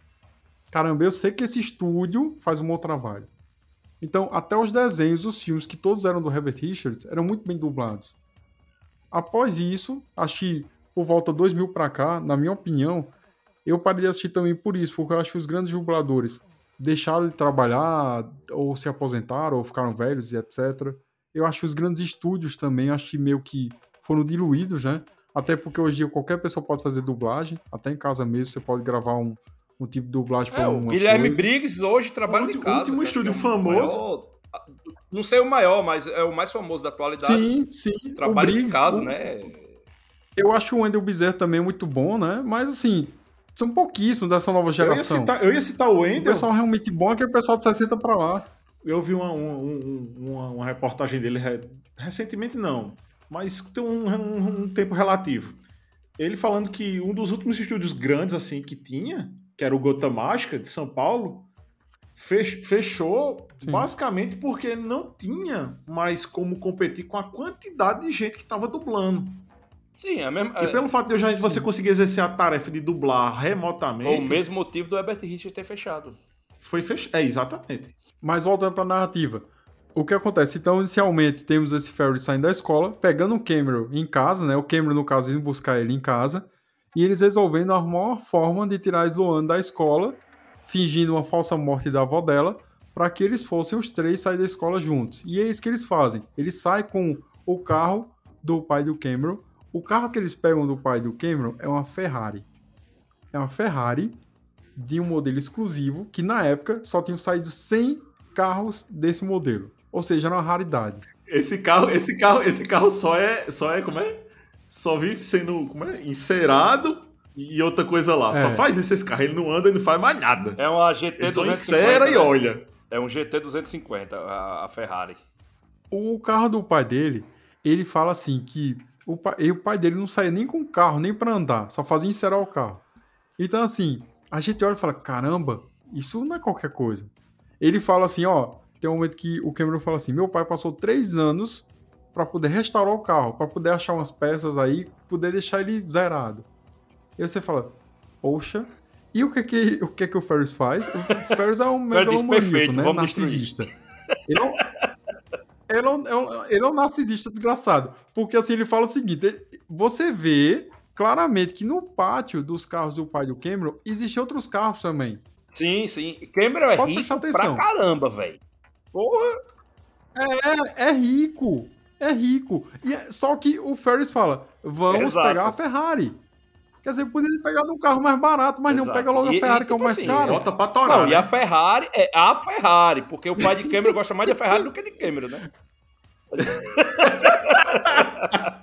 Caramba, eu sei que esse estúdio faz um bom trabalho. Então, até os desenhos, os filmes que todos eram do Herbert Richards eram muito bem dublados. Após isso, achei por volta 2000 para cá, na minha opinião, eu parei de assistir também por isso, porque eu acho que os grandes dubladores deixaram de trabalhar, ou se aposentaram, ou ficaram velhos e etc. Eu acho que os grandes estúdios também, acho que meio que foram diluídos, né? Até porque hoje em dia qualquer pessoa pode fazer dublagem, até em casa mesmo você pode gravar um, um tipo de dublagem é, o Guilherme coisa. Briggs hoje trabalha último, em casa. O último estúdio é famoso. Maior, não sei o maior, mas é o mais famoso da atualidade. Sim, sim. Trabalha Briggs, em casa, o... né? Eu acho o Wendel Bezerra também muito bom, né? Mas assim, são pouquíssimos dessa nova geração. Eu ia citar, eu ia citar o Wendel. O pessoal realmente bom é aquele pessoal de 60 para lá eu vi uma, uma, uma, reportagem dele recentemente, não, mas tem um, um, um, tempo relativo. Ele falando que um dos últimos estúdios grandes assim que tinha, que era o Gota Mágica de São Paulo, fechou Sim. basicamente porque não tinha mais como competir com a quantidade de gente que estava dublando. Sim, é mesmo. E pelo fato de já você conseguir exercer a tarefa de dublar remotamente. o mesmo motivo do Herbert Richards ter fechado. Foi fechado. É, exatamente. Mas voltando para a narrativa. O que acontece? Então, inicialmente, temos esse Ferry saindo da escola, pegando o Cameron em casa, né? O Cameron, no caso, indo buscar ele em casa. E eles resolvendo a maior forma de tirar a Sloane da escola, fingindo uma falsa morte da avó dela, para que eles fossem os três sair da escola juntos. E é isso que eles fazem. Eles saem com o carro do pai do Cameron. O carro que eles pegam do pai do Cameron é uma Ferrari. É uma Ferrari de um modelo exclusivo que na época só tinham saído 100 carros desse modelo. Ou seja, era uma raridade. Esse carro, esse carro, esse carro só é, só é como é? Só vive sendo, como é? Encerado e outra coisa lá. É. Só faz isso esse carro, ele não anda e não faz mais nada. É uma GT Ele só 250. encera e né? olha. É um GT 250, a, a Ferrari. O carro do pai dele, ele fala assim que o pai, e o pai dele não saía nem com carro, nem pra andar, só fazia encerar o carro. Então, assim, a gente olha e fala: caramba, isso não é qualquer coisa. Ele fala assim: ó, tem um momento que o Cameron fala assim: meu pai passou três anos pra poder restaurar o carro, pra poder achar umas peças aí, poder deixar ele zerado. E aí você fala: poxa. E o que que o, que que o Ferris faz? O Ferris é um megalomaníaco, né? Narcisista. Ele é um, ele é, um, é um- ele é um narcisista desgraçado. Porque assim, ele fala o seguinte: ele- você vê claramente que no pátio dos carros do pai do Cameron existem outros carros também. Sim, sim. Cameron é Pode rico pra caramba, velho. Porra. É, é rico. É rico. E é- só que o Ferris fala: vamos Exato. pegar a Ferrari. Quer dizer, poderia pegar num carro mais barato, mas não Exato. pega logo a E- Ferrari, e, que é o tipo mais assim, caro. Bota pra torar, Não, e né? a Ferrari é a Ferrari, porque o pai de Cameron gosta mais de Ferrari do que de Cameron, né?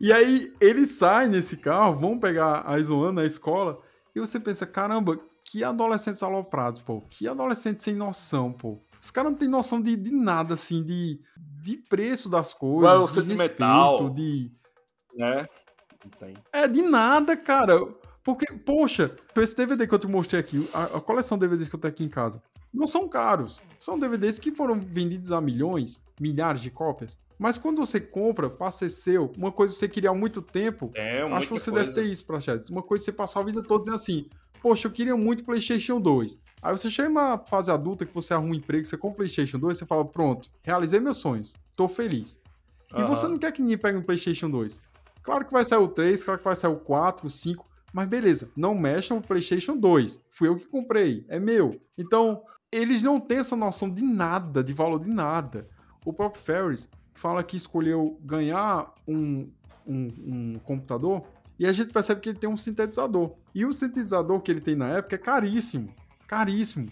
E aí eles saem nesse carro, vão pegar a Sloane na escola, e você pensa, caramba, que adolescentes aloprados, pô. Que adolescentes sem noção, pô. Os caras não têm noção de, de nada, assim, de, de preço das coisas, Qual é o de respeito, de... né? Não tem. É, de nada, cara. Porque, poxa, esse DVD que eu te mostrei aqui, a, a coleção de DVDs que eu tenho aqui em casa, não são caros. São DVDs que foram vendidos a milhões, milhares de cópias. Mas quando você compra, passa a ser seu, uma coisa que você queria há muito tempo, É, Acho que você coisa. deve ter isso, Prachetes. Uma coisa que você passou a vida toda dizendo assim: Poxa, eu queria muito PlayStation 2. Aí você chega na fase adulta que você arruma um emprego, você compra PlayStation 2, você fala: Pronto, realizei meus sonhos, tô feliz. E Aham. você não quer que ninguém pegue um PlayStation 2. Claro que vai sair o 3, claro que vai sair o 4, o 5, mas beleza, não mexam no PlayStation 2. Fui eu que comprei, é meu. Então, eles não têm essa noção de nada, de valor de nada. O próprio Ferris fala que escolheu ganhar um, um, um computador e a gente percebe que ele tem um sintetizador. E o sintetizador que ele tem na época é caríssimo. Caríssimo.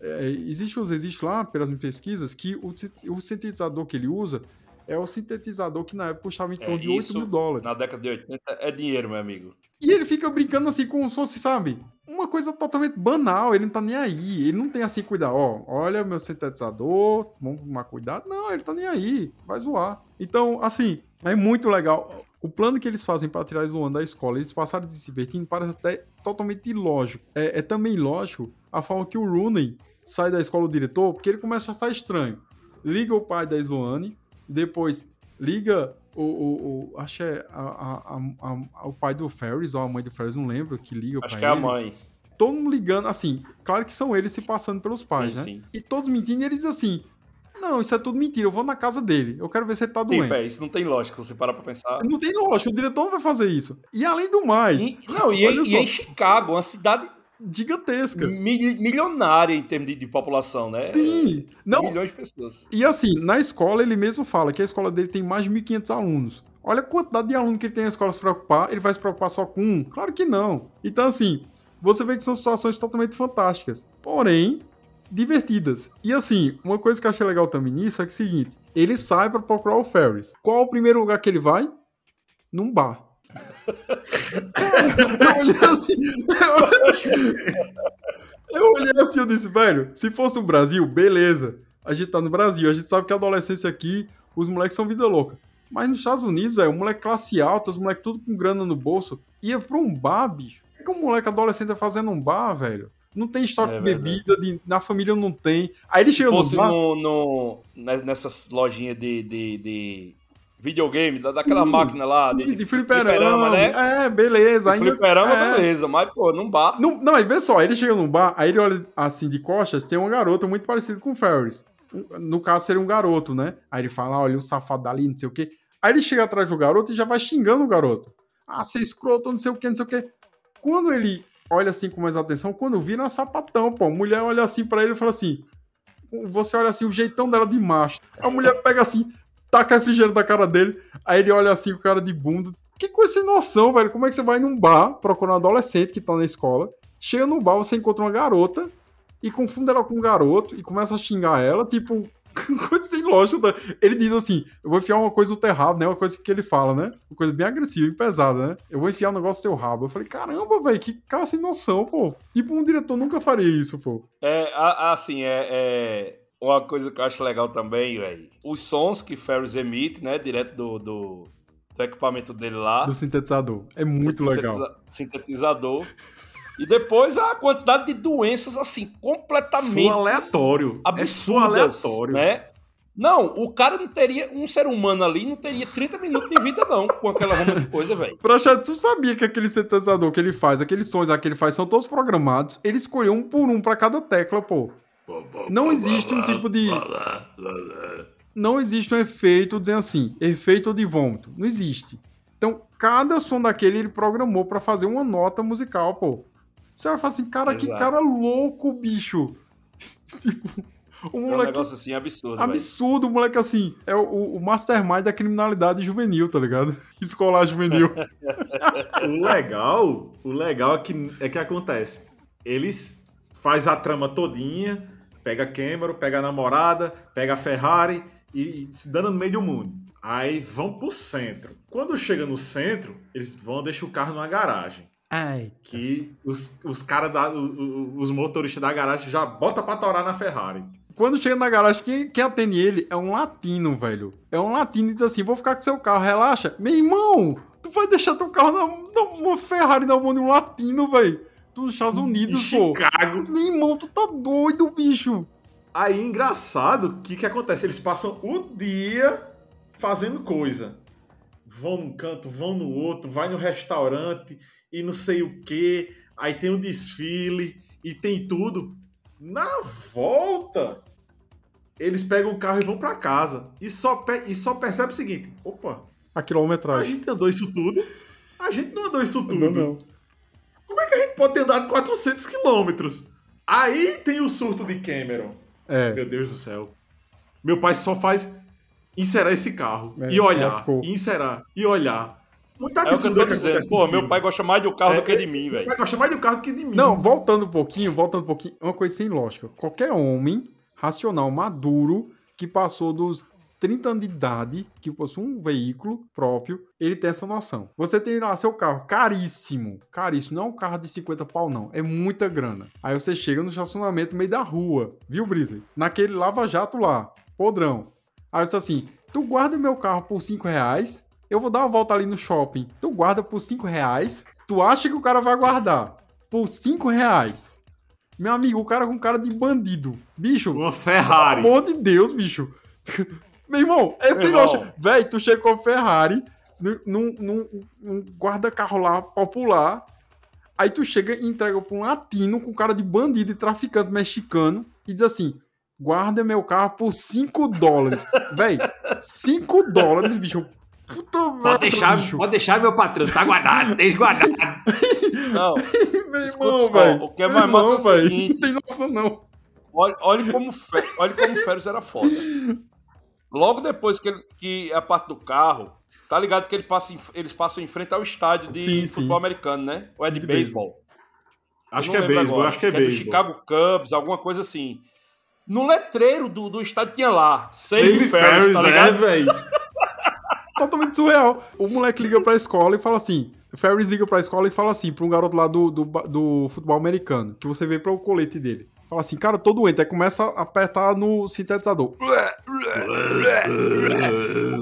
É, existe, existe lá, pelas minhas pesquisas, que o, o sintetizador que ele usa é o sintetizador que na época custava em É, torno de 8 isso, mil dólares. Na década de 80 é dinheiro, meu amigo. E ele fica brincando assim como se fosse, sabe, uma coisa totalmente banal. Ele não tá nem aí. Ele não tem assim cuidar, ó, olha meu sintetizador, vamos tomar cuidado. Não, ele tá nem aí, vai zoar. Então, assim, é muito legal. O plano que eles fazem para tirar a Sloane da escola, eles passaram de se divertindo, parece até totalmente ilógico. É, é também ilógico a forma que o Rooney sai da escola, o diretor, porque ele começa a achar estranho. Liga o pai da Sloane, depois liga o, o, o- acho que é a, a- a- o pai do Ferris ou a mãe do Ferris, não lembro, que liga Acho pra que é a mãe. Todo mundo ligando, assim, claro que são eles se passando pelos pais, sim, né? sim. E todos mentindo e ele diz assim, não, isso é tudo mentira, eu vou na casa dele, eu quero ver se ele tá doente. Tipo, é, isso não tem lógica, você parar pra pensar. Não tem lógica, o diretor não vai fazer isso. E além do mais, E, não, e, em- só. e em Chicago, uma cidade gigantesca. mil- milionária em termos de, de população, né? Sim, não, Milhões de pessoas. E assim, na escola ele mesmo fala que a escola dele tem mais de 1.500 alunos. Olha a quantidade de alunos que ele tem na escola se preocupar, ele vai se preocupar só com um? Claro que não. Então assim, você vê que são situações totalmente fantásticas, porém divertidas. E assim, uma coisa que eu achei legal também nisso é que é o seguinte, ele sai para procurar o Ferris. Qual é o primeiro lugar que ele vai? Num bar. eu olhei assim, eu, olhei assim, eu disse, velho, se fosse o Brasil, beleza. A gente tá no Brasil, a gente sabe que a adolescência aqui, os moleques são vida louca. Mas nos Estados Unidos, velho, o moleque classe alta, os moleques tudo com grana no bolso, ia pra um bar, bicho. O que, que um moleque adolescente tá fazendo um bar, velho? Não tem história É de bebida, de- na família não tem. Aí ele Se chega fosse no no, ne- nessas lojinhas de, de, de videogame, da, daquela Sim, máquina lá, sim, de, de, fliperama, né? É, beleza. De ainda- fliperama, é. beleza, mas, pô, num bar. Não, não, aí vê só, ele chega num bar, aí ele olha assim de costas, tem uma garota muito parecida com o Ferris. Um- No caso, seria um garoto, né? Aí ele fala, olha, o safado dali, não sei o quê. Aí ele chega atrás do garoto e já vai xingando o garoto. Ah, você é escroto, não sei o quê, não sei o quê. Quando ele olha assim com mais atenção, quando vira é um sapatão, pô. A mulher olha assim pra ele e fala assim, você olha assim, o jeitão dela de macho. A mulher pega assim, taca refrigerante da cara dele, aí ele olha assim com cara de bunda. Que coisa sem noção, velho. Como é que você vai num bar procurar um adolescente que tá na escola, Chega no bar, você encontra uma garota e confunde ela com um garoto e começa a xingar ela, tipo, coisa sem lógica. Ele diz assim: Eu vou enfiar uma coisa no teu rabo, né? Uma coisa que ele fala, né? Uma coisa bem agressiva e pesada, né? Eu vou enfiar um negócio no teu rabo. Eu falei: Caramba, velho, que cara sem noção, pô. Tipo, um diretor nunca faria isso, pô. É, assim, é, é... Uma coisa que eu acho legal também, velho. Os sons que Ferris emite, né? Direto do, do, do equipamento dele lá. Do sintetizador. É muito legal. Sintetizador. E depois a quantidade de doenças, assim, completamente. Full aleatório. Absurdas, é aleatório. Né? Não, o cara não teria. Um ser humano ali não teria 30 minutos de vida, não, com aquela ruma de coisa, velho. Prachado, tu sabia que aquele sintetizador que ele faz, aqueles sons que ele faz, são todos programados. Ele escolheu um por um para cada tecla, pô. Não existe um tipo de. Não existe um efeito dizendo assim, efeito de vômito. Não existe. Então, cada som daquele ele programou para fazer uma nota musical, pô. Você vai falar assim, cara, Exato. que cara louco, bicho. tipo, o moleque. É um negócio assim absurdo. Absurdo, véio. o moleque assim. É o, o mastermind da criminalidade juvenil, tá ligado? Escolar juvenil. o legal, o legal é que, é que acontece. Eles faz a trama todinha, pega Cameron, pega a namorada, pega a Ferrari e, e se dando no meio do mundo. Aí vão pro centro. Quando chega no centro, eles vão deixar o carro numa garagem. Ai. Que os, os caras, os, os motoristas da garagem já bota pra torar na Ferrari. Quando chega na garagem, quem, quem atende ele é um latino, velho. É um latino e diz assim: vou ficar com seu carro, relaxa. Meu irmão, tu vai deixar teu carro na, numa Ferrari na mão de um latino, velho. Dos Estados Unidos, em pô. Chicago. Meu irmão, tu tá doido, bicho. Aí, engraçado, o que que acontece? Eles passam o dia fazendo coisa. Vão num canto, vão no outro, vai no restaurante e não sei o que. Aí tem um desfile e tem tudo. Na volta, eles pegam o carro e vão para casa. E só, e só percebe o seguinte: opa, a quilometragem. A gente andou isso tudo. A gente não andou isso tudo. Não, não. Como é que a gente pode ter andado 400 quilômetros? Aí tem o surto de Cameron. É. Meu Deus do céu. Meu pai só faz inserar esse carro. É, e olhar. E inserar. E olhar. Muito absurdo é o que eu tô dizendo. Pô, meu pai gosta mais do carro é, do que de mim, velho. Meu pai gosta mais do carro do que de mim. Não, voltando um pouquinho, voltando um pouquinho, uma coisa sem lógica. Qualquer homem racional, maduro, que passou dos 30 anos de idade, que possui um veículo próprio, ele tem essa noção. Você tem lá seu carro caríssimo, caríssimo, não é um carro de 50 pau, não, é muita grana. Aí você chega no estacionamento no meio da rua, viu, Brisley? Naquele lava-jato lá, podrão. Aí você assim, tu guarda meu carro por 5 reais, eu vou dar uma volta ali no shopping. Tu guarda por 5 reais. Tu acha que o cara vai guardar por 5 reais? Meu amigo, o cara com cara de bandido. Bicho. Uma Ferrari. Pelo amor de Deus, bicho. Meu irmão, esse irmão. Véi, tu chegou a Ferrari num, num, num guarda-carro lá popular. Aí tu chega e entrega pra um latino com cara de bandido e traficante mexicano e diz assim: guarda meu carro por 5 dólares. Véi, 5 dólares, bicho. Puta pode, deixar, bicho. pode deixar, meu patrão, tá guardado, deixa guardado. Não, meu irmão, velho. O que é mais massa é o seguinte... Não tem noção, não. Olha, olha como, olha como o Ferris era foda. Logo depois que, ele, que a parte do carro, tá ligado que ele passa, eles passam em frente ao estádio de sim, futebol sim. americano, né? Ou é de, de beisebol? Acho que é beisebol, acho que é beisebol. É do Chicago Cubs, alguma coisa assim. No letreiro do, do estádio tinha lá, Save, Save Ferris, tá ligado? É, velho totalmente surreal. O moleque liga pra escola e fala assim. Ferris liga pra escola e fala assim, pra um garoto lá do, do, do futebol americano, que você vê para o colete dele. Fala assim, cara, tô doente. Aí começa a apertar no sintetizador.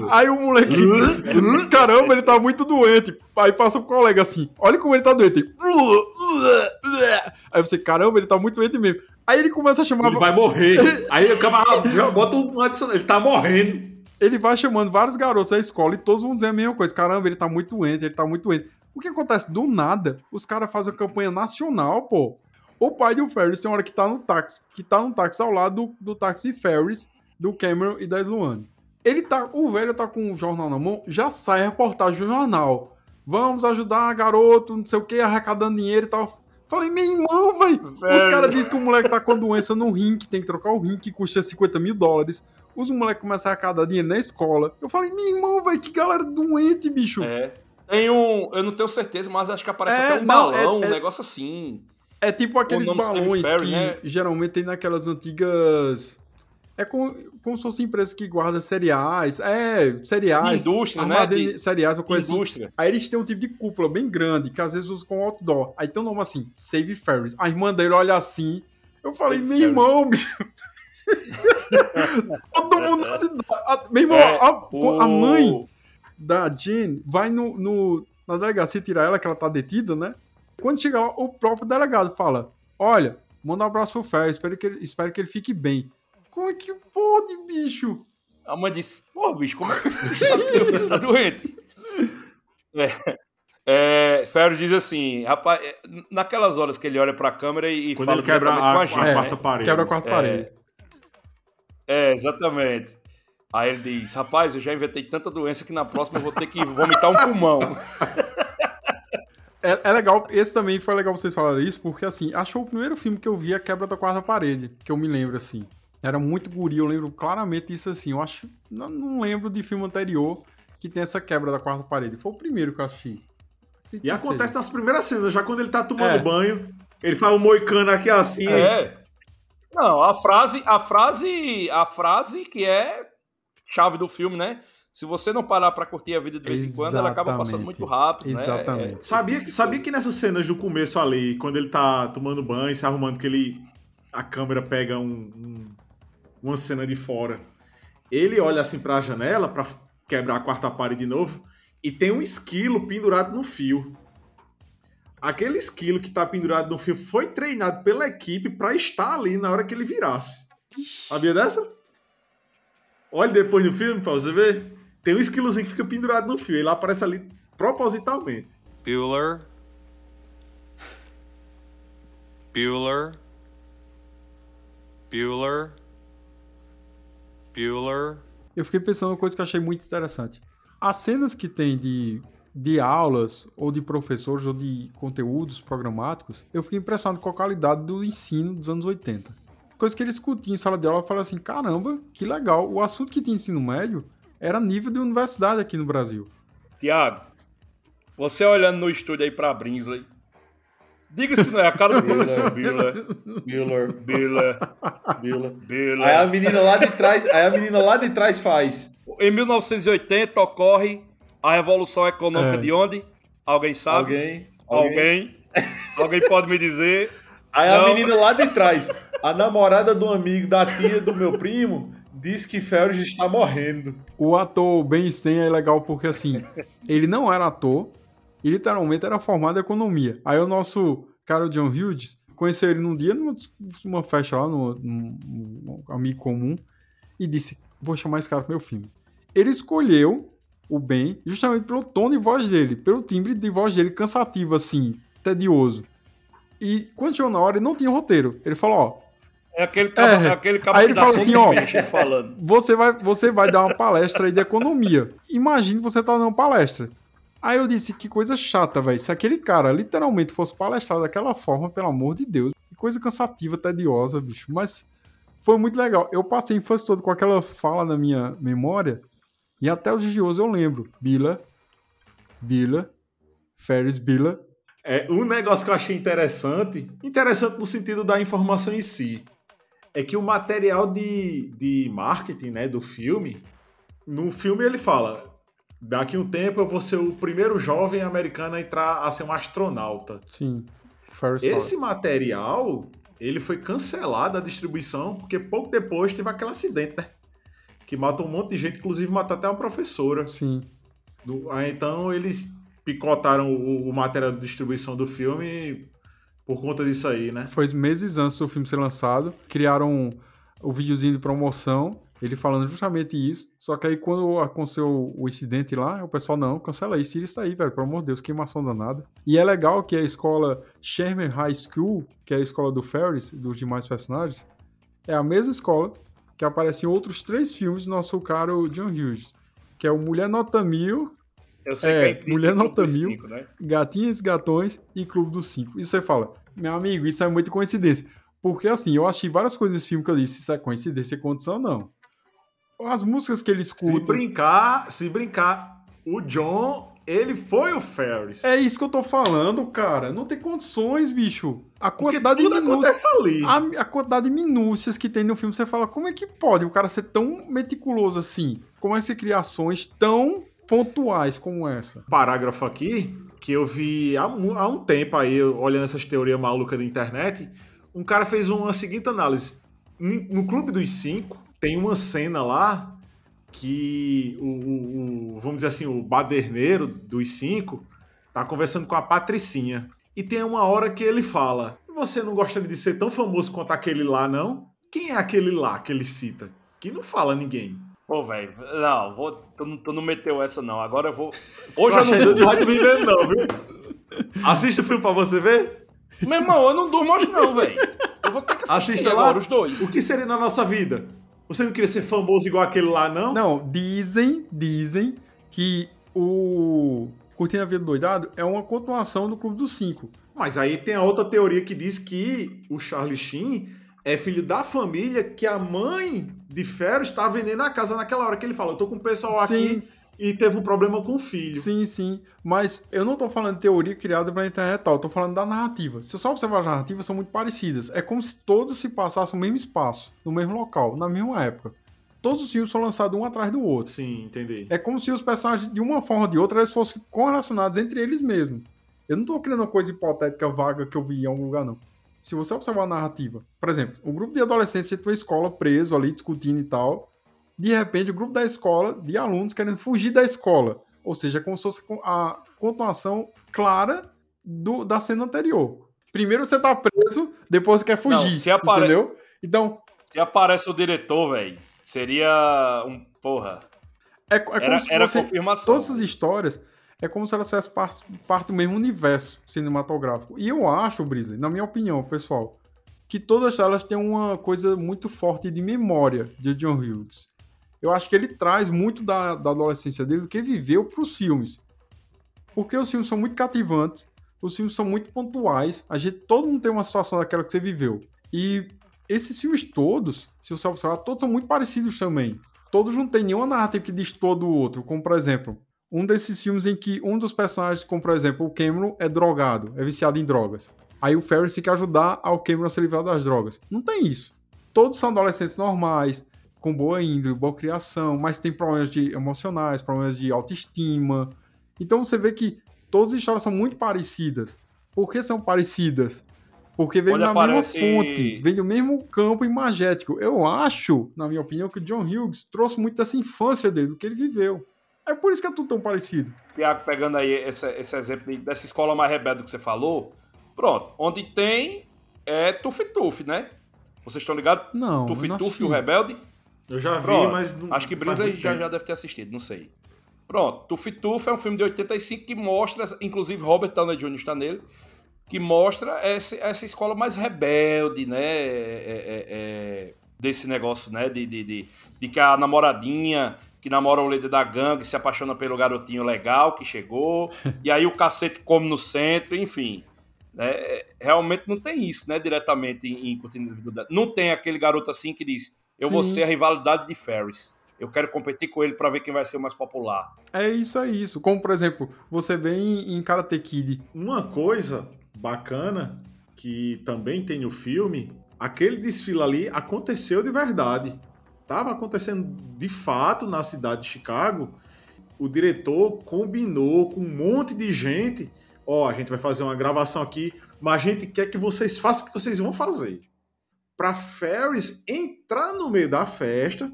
Aí o moleque. Caramba, ele tá muito doente. Aí passa o colega assim: olha como ele tá doente. Aí você, caramba, ele tá muito doente mesmo. Aí ele começa a chamar. Ele vai morrer. Aí o camarada bota um adicional. Ele tá morrendo ele vai chamando vários garotos da escola e todos vão dizer a mesma coisa. Caramba, ele tá muito doente, ele tá muito doente. O que acontece? Do nada, os caras fazem uma campanha nacional, pô. O pai do Ferris tem uma hora que tá no táxi, que tá no táxi ao lado do, do táxi Ferris, do Cameron e da Sloane. Ele tá, o velho tá com o jornal na mão, já sai a reportagem do jornal. Vamos ajudar garoto, não sei o que, arrecadando dinheiro e tal. Falei, meu irmão, velho. Os caras dizem que o moleque tá com doença no rim, que tem que trocar o rim, que custa 50 mil dólares os moleques começaram a cada dia na escola. Eu falei, meu irmão, velho, que galera doente, bicho. É. Tem um. Eu não tenho certeza, mas acho que aparece é, até um não, balão, é, é, um negócio assim. É tipo aqueles balões Ferry, que né? geralmente tem naquelas antigas. É como, como se fosse empresas que guardam cereais. É, cereais. Indústria, né? De- cereais, uma coisa assim. Indústria. Aí eles têm um tipo de cúpula bem grande, que às vezes usam com outdoor. Aí tem um nome assim, Save Ferris. A irmã dele olha assim. Eu falei, Save meu Ferris. irmão, bicho. Todo mundo na cidade. A- Meu irmão, É, a, o- a mãe da Jane vai no, no- na delegacia tirar ela, que ela tá detida, né? Quando chega lá, o próprio delegado fala: Olha, manda um abraço pro Ferris, espero que, ele, espero que ele fique bem. Como é que pode, bicho? A mãe disse, pô, bicho, como é que esse bicho sabe que meu filho tá doente? É, é, Ferro diz assim, rapaz, é, naquelas horas que ele olha pra câmera e, Quando fala ele quebra a, com a a gente, né? quarta parede. Quebra a quarta É. parede. É, exatamente. Aí ele diz, rapaz, eu já inventei tanta doença que na próxima eu vou ter que vomitar um pulmão. É, é legal, esse também foi legal vocês falarem isso, porque assim, achou o primeiro filme que eu vi a quebra da quarta parede, que eu me lembro assim. Era muito guri, eu lembro claramente disso assim. Eu acho. Não, não lembro de filme anterior que tem essa quebra da quarta parede. Foi o primeiro que eu assisti. Acredito E acontece seja. nas primeiras cenas, já quando ele tá tomando É. banho, ele faz um moicano aqui assim. É. Não, a frase, a frase, a frase que é chave do filme, né? Se você não parar pra curtir a vida de vez em quando, ela acaba passando Exatamente. muito rápido, né? Exatamente. É, Sabia, que- sabia que nessas cenas do começo ali, quando ele tá tomando banho, se arrumando, que ele. A câmera pega um- um- uma cena de fora. Ele olha assim pra janela, pra quebrar a quarta parede de novo, e tem um esquilo pendurado no fio. Aquele esquilo que tá pendurado no fio foi treinado pela equipe pra estar ali na hora que ele virasse. Sabia dessa? Olha depois no filme pra você ver. Tem um esquilozinho que fica pendurado no fio. Ele aparece ali propositalmente. Bueller. Bueller. Bueller. Bueller. Eu fiquei pensando uma coisa que eu achei muito interessante. As cenas que tem de, de aulas, ou de professores, ou de conteúdos programáticos, eu fiquei impressionado com a qualidade do ensino dos anos 80. Coisa que eles discutiam em sala de aula, eu falei assim, caramba, que legal. O assunto que tinha ensino médio era nível de universidade aqui no Brasil. Tiago, você olhando no estúdio aí pra Brinsley, diga se não é a cara do professor Biller. Bueller. Biller. Bueller. Biller. Aí a menina lá de trás, aí a menina lá de trás faz. Em 1980 ocorre a Revolução Econômica É. de onde? Alguém sabe? Alguém. Alguém? Alguém pode me dizer? Aí Não. a menina lá de trás, a namorada do amigo da tia do meu primo, diz que Ferris está morrendo. O ator Ben Stein é legal porque, assim, ele não era ator e literalmente era formado em economia. Aí o nosso cara, o John Hughes, conheceu ele num dia, numa, numa festa lá, num, num- num amigo comum, e disse, vou chamar esse cara pro meu filme. Ele escolheu o Ben justamente pelo tom de voz dele, pelo timbre de voz dele cansativo, assim, tedioso. E quando chegou na hora, ele não tinha roteiro. Ele falou, ó, É aquele cabo, É. aquele cabo Aí ele fala assim, ó. falando. você vai, você vai dar uma palestra aí de economia. Imagine você tá dando uma palestra. Aí eu disse, que coisa chata, velho. Se aquele cara literalmente fosse palestrar daquela forma, pelo amor de Deus. Que coisa cansativa, tediosa, bicho. Mas foi muito legal. Eu passei a infância toda com aquela fala na minha memória. E até os dias eu lembro. Bila, Bila, Ferris Bila. É, um negócio que eu achei interessante, interessante no sentido da informação em si, é que o material de, de marketing né, do filme, no filme ele fala, daqui a um tempo eu vou ser o primeiro jovem americano a entrar a ser um astronauta. Sim, Ferris Esse material, ele foi cancelado a distribuição, porque pouco depois teve aquele acidente, né? Que matou um monte de gente, inclusive matou até uma professora. Sim. Do- aí, então eles picotaram o, o material de distribuição do filme por conta disso aí, né? Foi meses antes do filme ser lançado. Criaram o videozinho de promoção, ele falando justamente isso. Só que aí quando aconteceu o incidente lá, o pessoal, não, cancela isso, tira isso aí, velho. Pelo amor de Deus, queimação danada. E é legal que a escola Sherman High School, que é a escola do Ferris, dos demais personagens, é a mesma escola que aparece em outros três filmes do nosso caro John Hughes. Que é o Mulher Nota Mil, Eu sei É, que é mulher nota mil. Cinco, né? Gatinhas, Gatões e Clube dos Cinco. Isso você fala, meu amigo, isso é muita coincidência. Porque assim, eu achei várias coisas nesse filme que eu disse, isso é coincidência, é condição, não. As músicas que ele Se escuta. brincar, se brincar, o John ele foi o Ferris. É isso que eu tô falando, cara. Não tem condições, bicho. A quantidade de minúcias. A, a quantidade de minúcias que tem no filme, você fala, como é que pode o cara ser tão meticuloso assim? Como é que você cria ações tão pontuais como essa? parágrafo aqui que eu vi há, há um tempo aí, olhando essas teorias malucas da internet. Um cara fez uma seguinte análise. No Clube dos Cinco, tem uma cena lá que o, o- o- vamos dizer assim, o baderneiro dos cinco tá conversando com a Patricinha. E tem uma hora que ele fala: Você não gostaria de ser tão famoso quanto aquele lá, não? Quem é aquele lá que ele cita? Que não fala ninguém. Pô, velho, não, vou, tu, não- tu não meteu essa não. Agora eu vou. Hoje eu achei não não durmo. vai me ver, não, viu? Assiste o filme pra você ver. Meu irmão, eu não durmo hoje não, velho. Eu vou ter que assistir Assista agora lá. os dois. O que seria na nossa vida? Você não queria ser famoso igual aquele lá, não? Não, dizem, dizem que o Curtindo a Vida Doidado é uma continuação do Clube dos Cinco. Mas aí tem a outra teoria que diz que o Charlie Sheen é filho da família que a mãe de Ferro está vendendo a casa naquela hora que ele fala, eu tô com o pessoal Sim. aqui e teve um problema com o filho. Sim, sim. Mas eu não tô falando de teoria criada pra internet tal, eu tô falando da narrativa. Se você só observar as narrativas, são muito parecidas. É como se todos se passassem no mesmo espaço, no mesmo local, na mesma época. Todos os filmes são lançados um atrás do outro. Sim, entendi. É como se os personagens, de uma forma ou de outra, eles fossem correlacionados entre eles mesmos. Eu não tô criando uma coisa hipotética vaga que eu vi em algum lugar, não. Se você observar a narrativa, por exemplo, um grupo de adolescentes de uma escola preso ali, discutindo e tal, de repente o grupo da escola, de alunos querendo fugir da escola. Ou seja, é como se fosse a continuação clara do, da cena anterior. Primeiro você tá preso, depois você quer fugir, Não, se apare- entendeu? Então, Se aparece o diretor, velho, seria um. Porra. é, é como Era, se era confirmação. Todas essas histórias é como se elas fizessem par- parte do mesmo universo cinematográfico. E eu acho, Brisa, na minha opinião, pessoal, que todas elas têm uma coisa muito forte de memória de John Hughes. Eu acho que ele traz muito da, da adolescência dele do que viveu para os filmes. Porque os filmes são muito cativantes, os filmes são muito pontuais, a gente, todo mundo tem uma situação daquela que você viveu. E esses filmes todos, se você observar, todos são muito parecidos também. Todos não tem nenhuma narrativa que destoa do outro, como por exemplo, um desses filmes em que um dos personagens, como por exemplo o Cameron, é drogado, é viciado em drogas. Aí o Ferris tem que ajudar ao Cameron a se livrar das drogas. Não tem isso. Todos são adolescentes normais, com boa índole, boa criação, mas tem problemas de emocionais, problemas de autoestima. Então você vê que todas as histórias são muito parecidas. Por que são parecidas? Porque vem da aparece- mesma fonte, vem do mesmo campo imagético. Eu acho, na minha opinião, que o John Hughes trouxe muito dessa infância dele, do que ele viveu. É por isso que é tudo tão parecido. Tiago, pegando aí esse, esse exemplo de- dessa escola mais rebelde que você falou, pronto, onde tem é Tuf Tuf, né? Vocês estão ligados? Não, Tuf Tuf, assisti. o rebelde? Eu já vi, Pronto. mas não Acho que Brisa já, tempo. já deve ter assistido, não sei. Pronto, Tuf Tuf é um filme de 85 que mostra, inclusive Robert Downey Jr. está nele, que mostra essa, essa escola mais rebelde, né? É- é- é- desse negócio, né? De, de, de, de que a namoradinha que namora o líder da gangue se apaixona pelo garotinho legal que chegou, e aí o cacete come no centro, enfim. Né? É, Realmente não tem isso, né? Diretamente em, em. Não tem aquele garoto assim que diz: Eu vou Sim. ser a rivalidade de Ferris. Eu quero competir com ele para ver quem vai ser o mais popular. É isso, é isso. Como, por exemplo, você vê em, em Karate Kid. Uma coisa bacana que também tem no filme, aquele desfile ali aconteceu de verdade. Tava acontecendo de fato na cidade de Chicago. O diretor combinou com um monte de gente. Ó, a gente vai fazer uma gravação aqui, mas a gente quer que vocês façam o que vocês vão fazer. Pra Ferris entrar no meio da festa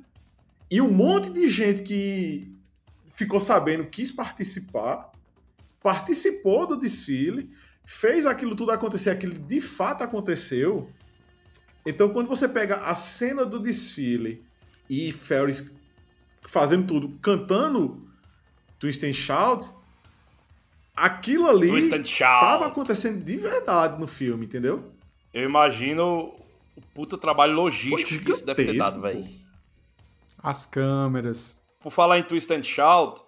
e um monte de gente que ficou sabendo quis participar, participou do desfile, fez aquilo tudo acontecer, aquilo de fato aconteceu. Então, quando você pega a cena do desfile e Ferris fazendo tudo, cantando Twist and Shout, aquilo ali estava acontecendo de verdade no filme, entendeu? Eu imagino o puta trabalho logístico que isso deve ter dado, velho. As câmeras. Por falar em Twist and Shout,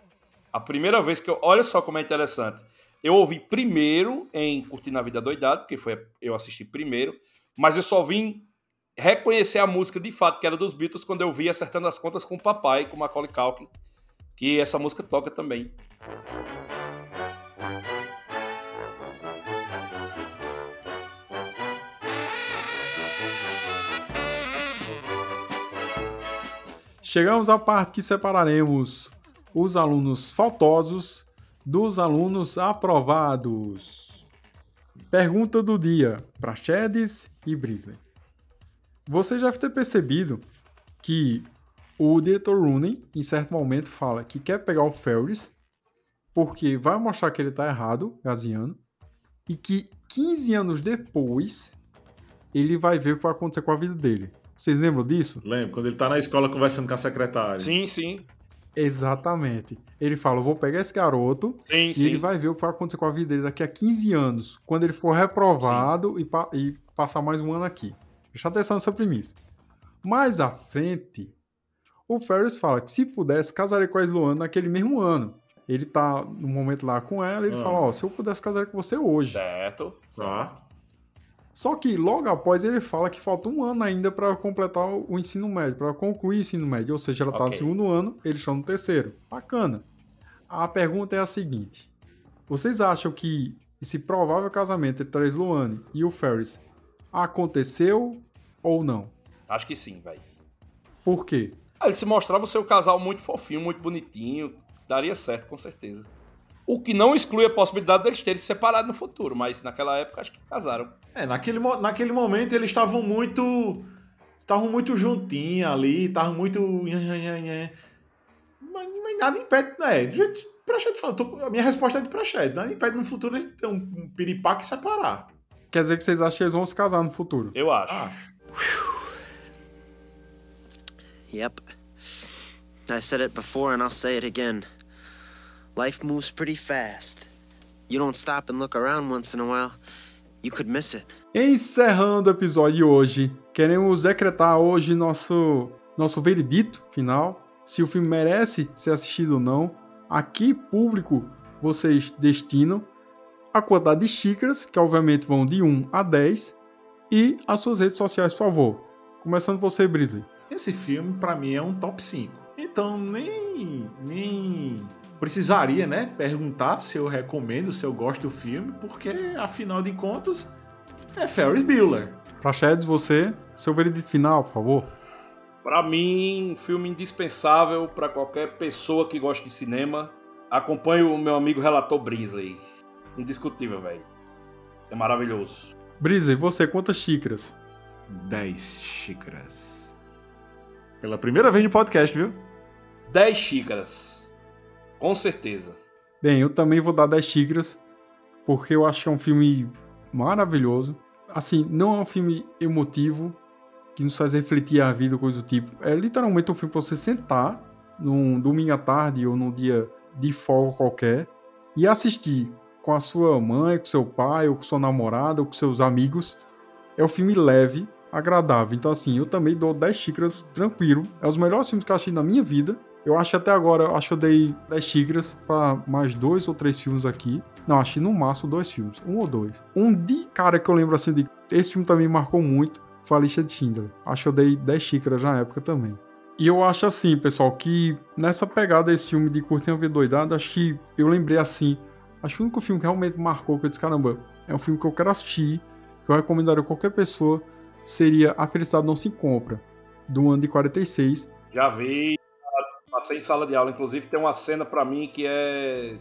a primeira vez que eu. Olha só como é interessante. Eu ouvi primeiro em Curtindo a Vida Doidado, porque foi eu assisti primeiro, mas eu só vim reconhecer a música de fato, que era dos Beatles, quando eu vi Acertando as Contas com o Papai, com Macaulay Culkin, que essa música toca também. Chegamos à parte que separaremos os alunos faltosos dos alunos aprovados. Pergunta do dia para Chedes e Brisley. Você já deve ter percebido que o diretor Rooney, em certo momento, fala que quer pegar o Ferris porque vai mostrar que ele tá errado, gaziano, e que 15 anos depois ele vai ver o que vai acontecer com a vida dele. Vocês lembram disso? Lembro, quando ele tá na escola conversando com a secretária. Sim, sim. Exatamente. Ele fala: eu vou pegar esse garoto Sim, e sim. ele vai ver o que vai acontecer com a vida dele daqui a 15 anos, quando ele for reprovado e, pa- e passar mais um ano aqui. Presta atenção nessa premissa. Mais à frente, o Ferris fala que se pudesse, casaria com a Sloane naquele mesmo ano. Ele tá no momento lá com ela e ele Ah. fala: Ó, se eu pudesse casar com você hoje. Certo. Tá. Só que logo após ele fala que falta um ano ainda para completar o ensino médio, para concluir o ensino médio. Ou seja, ela está no Ok. segundo ano, eles estão no terceiro. Bacana. A pergunta é a seguinte: vocês acham que esse provável casamento entre a Sloane e o Ferris aconteceu ou não? Acho que sim, velho. Por quê? Ah, ele se mostrava ser um casal muito fofinho, muito bonitinho. Daria certo, com certeza. O que não exclui a possibilidade deles terem se separado no futuro, mas naquela época acho que casaram. É, naquele, naquele momento eles estavam muito. Estavam muito juntinhos ali, estavam muito. Mas, mas nada impede, né? Gente, Prachete falando, a minha resposta é de Prachete. Nada impede no futuro gente ter um, um piripaque e separar. Quer dizer que vocês acham que eles vão se casar no futuro? Eu acho. Acho. Yep. I said it before and I'll say it again. Life moves pretty fast. You don't stop and look around once in a while, you could miss it. Encerrando o episódio de hoje, queremos decretar hoje nosso, nosso veredito final, se o filme merece ser assistido ou não. Aqui, público, vocês destinam a quantidade de xícaras, que obviamente vão de 1 a 10, e as suas redes sociais, por favor. Começando você, Brisley. Esse filme, pra mim, é um top 5. Então, nem, nem precisaria, né, perguntar se eu recomendo, se eu gosto do filme, porque, afinal de contas, é Ferris Bueller. Praxedes, você, seu veredito final, por favor. Pra mim, um filme indispensável pra qualquer pessoa que gosta de cinema. Acompanhe o meu amigo relator Brisley. Indiscutível, velho. É maravilhoso. Brisley, você, quantas xícaras? 10 xícaras. Pela primeira vez no podcast, viu? 10 xícaras. Com certeza. Bem, eu também vou dar 10 xícaras, porque eu acho que é um filme maravilhoso. Assim, não é um filme emotivo, que nos faz refletir a vida, coisa do tipo. É literalmente um filme pra você sentar num domingo à tarde ou num dia de folga qualquer e assistir com a sua mãe, com seu pai, ou com sua namorada, ou com seus amigos. É um filme leve, agradável. Então, assim, eu também dou 10 xícaras tranquilo. É um dos melhores filmes que eu achei na minha vida. Eu acho até agora, acho que eu dei 10 xícaras pra mais dois ou três filmes aqui. Não, achei no máximo dois filmes, um ou dois. Um de cara que eu lembro assim de esse filme também marcou muito foi a lista de Schindler. Acho que eu dei 10 xícaras na época também. E eu acho assim, pessoal, que nessa pegada desse filme de Curtir a Vida Doidada, acho que eu lembrei assim. Acho que o único filme que realmente marcou, que eu disse, caramba, é um filme que eu quero assistir, que eu recomendaria a qualquer pessoa, seria A Felicidade Não Se Compra, do ano de 46. Já vi. Passei em sala de aula. Inclusive, tem uma cena pra mim que é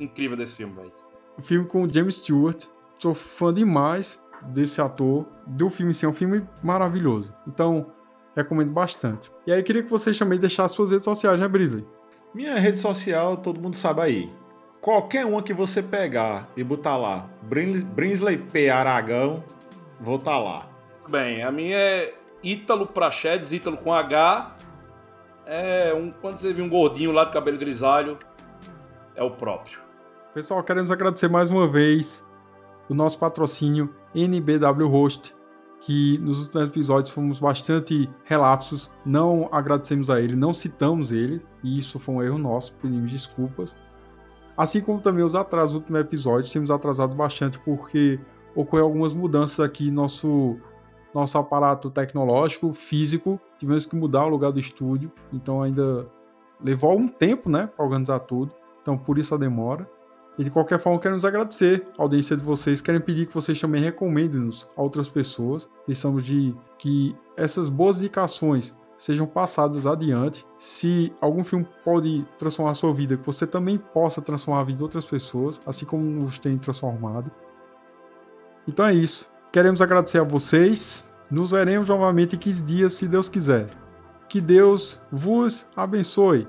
incrível desse filme, velho. O filme com o James Stewart. Sou fã demais desse ator. Do filme em si, é um filme maravilhoso. Então, recomendo bastante. E aí, eu queria que vocês também deixassem suas redes sociais, né, Brisley? Minha rede social, todo mundo sabe aí. Qualquer uma que você pegar e botar lá, Brins- Brinsley P. Aragão, vou estar lá. Bem, a minha é Ítalo Prachedes, Ítalo com H. É um, quando você viu um gordinho lá de cabelo grisalho, é o próprio. Pessoal, queremos agradecer mais uma vez o nosso patrocínio NBW Host, que nos últimos episódios fomos bastante relapsos, não agradecemos a ele, não citamos ele, e isso foi um erro nosso, pedimos desculpas. Assim como também os atrasos do último episódio, temos atrasado bastante porque ocorreu algumas mudanças aqui no nosso, nosso aparato tecnológico, físico, tivemos que mudar o lugar do estúdio, então ainda levou algum tempo, né, para organizar tudo, então por isso a demora. E de qualquer forma, queremos agradecer a audiência de vocês. Querem pedir que vocês também recomendem-nos a outras pessoas. Precisamos de que essas boas indicações sejam passadas adiante. Se algum filme pode transformar a sua vida, que você também possa transformar a vida de outras pessoas, assim como nos tem transformado. Então é isso. Queremos agradecer a vocês. Nos veremos novamente em 15 dias, se Deus quiser. Que Deus vos abençoe.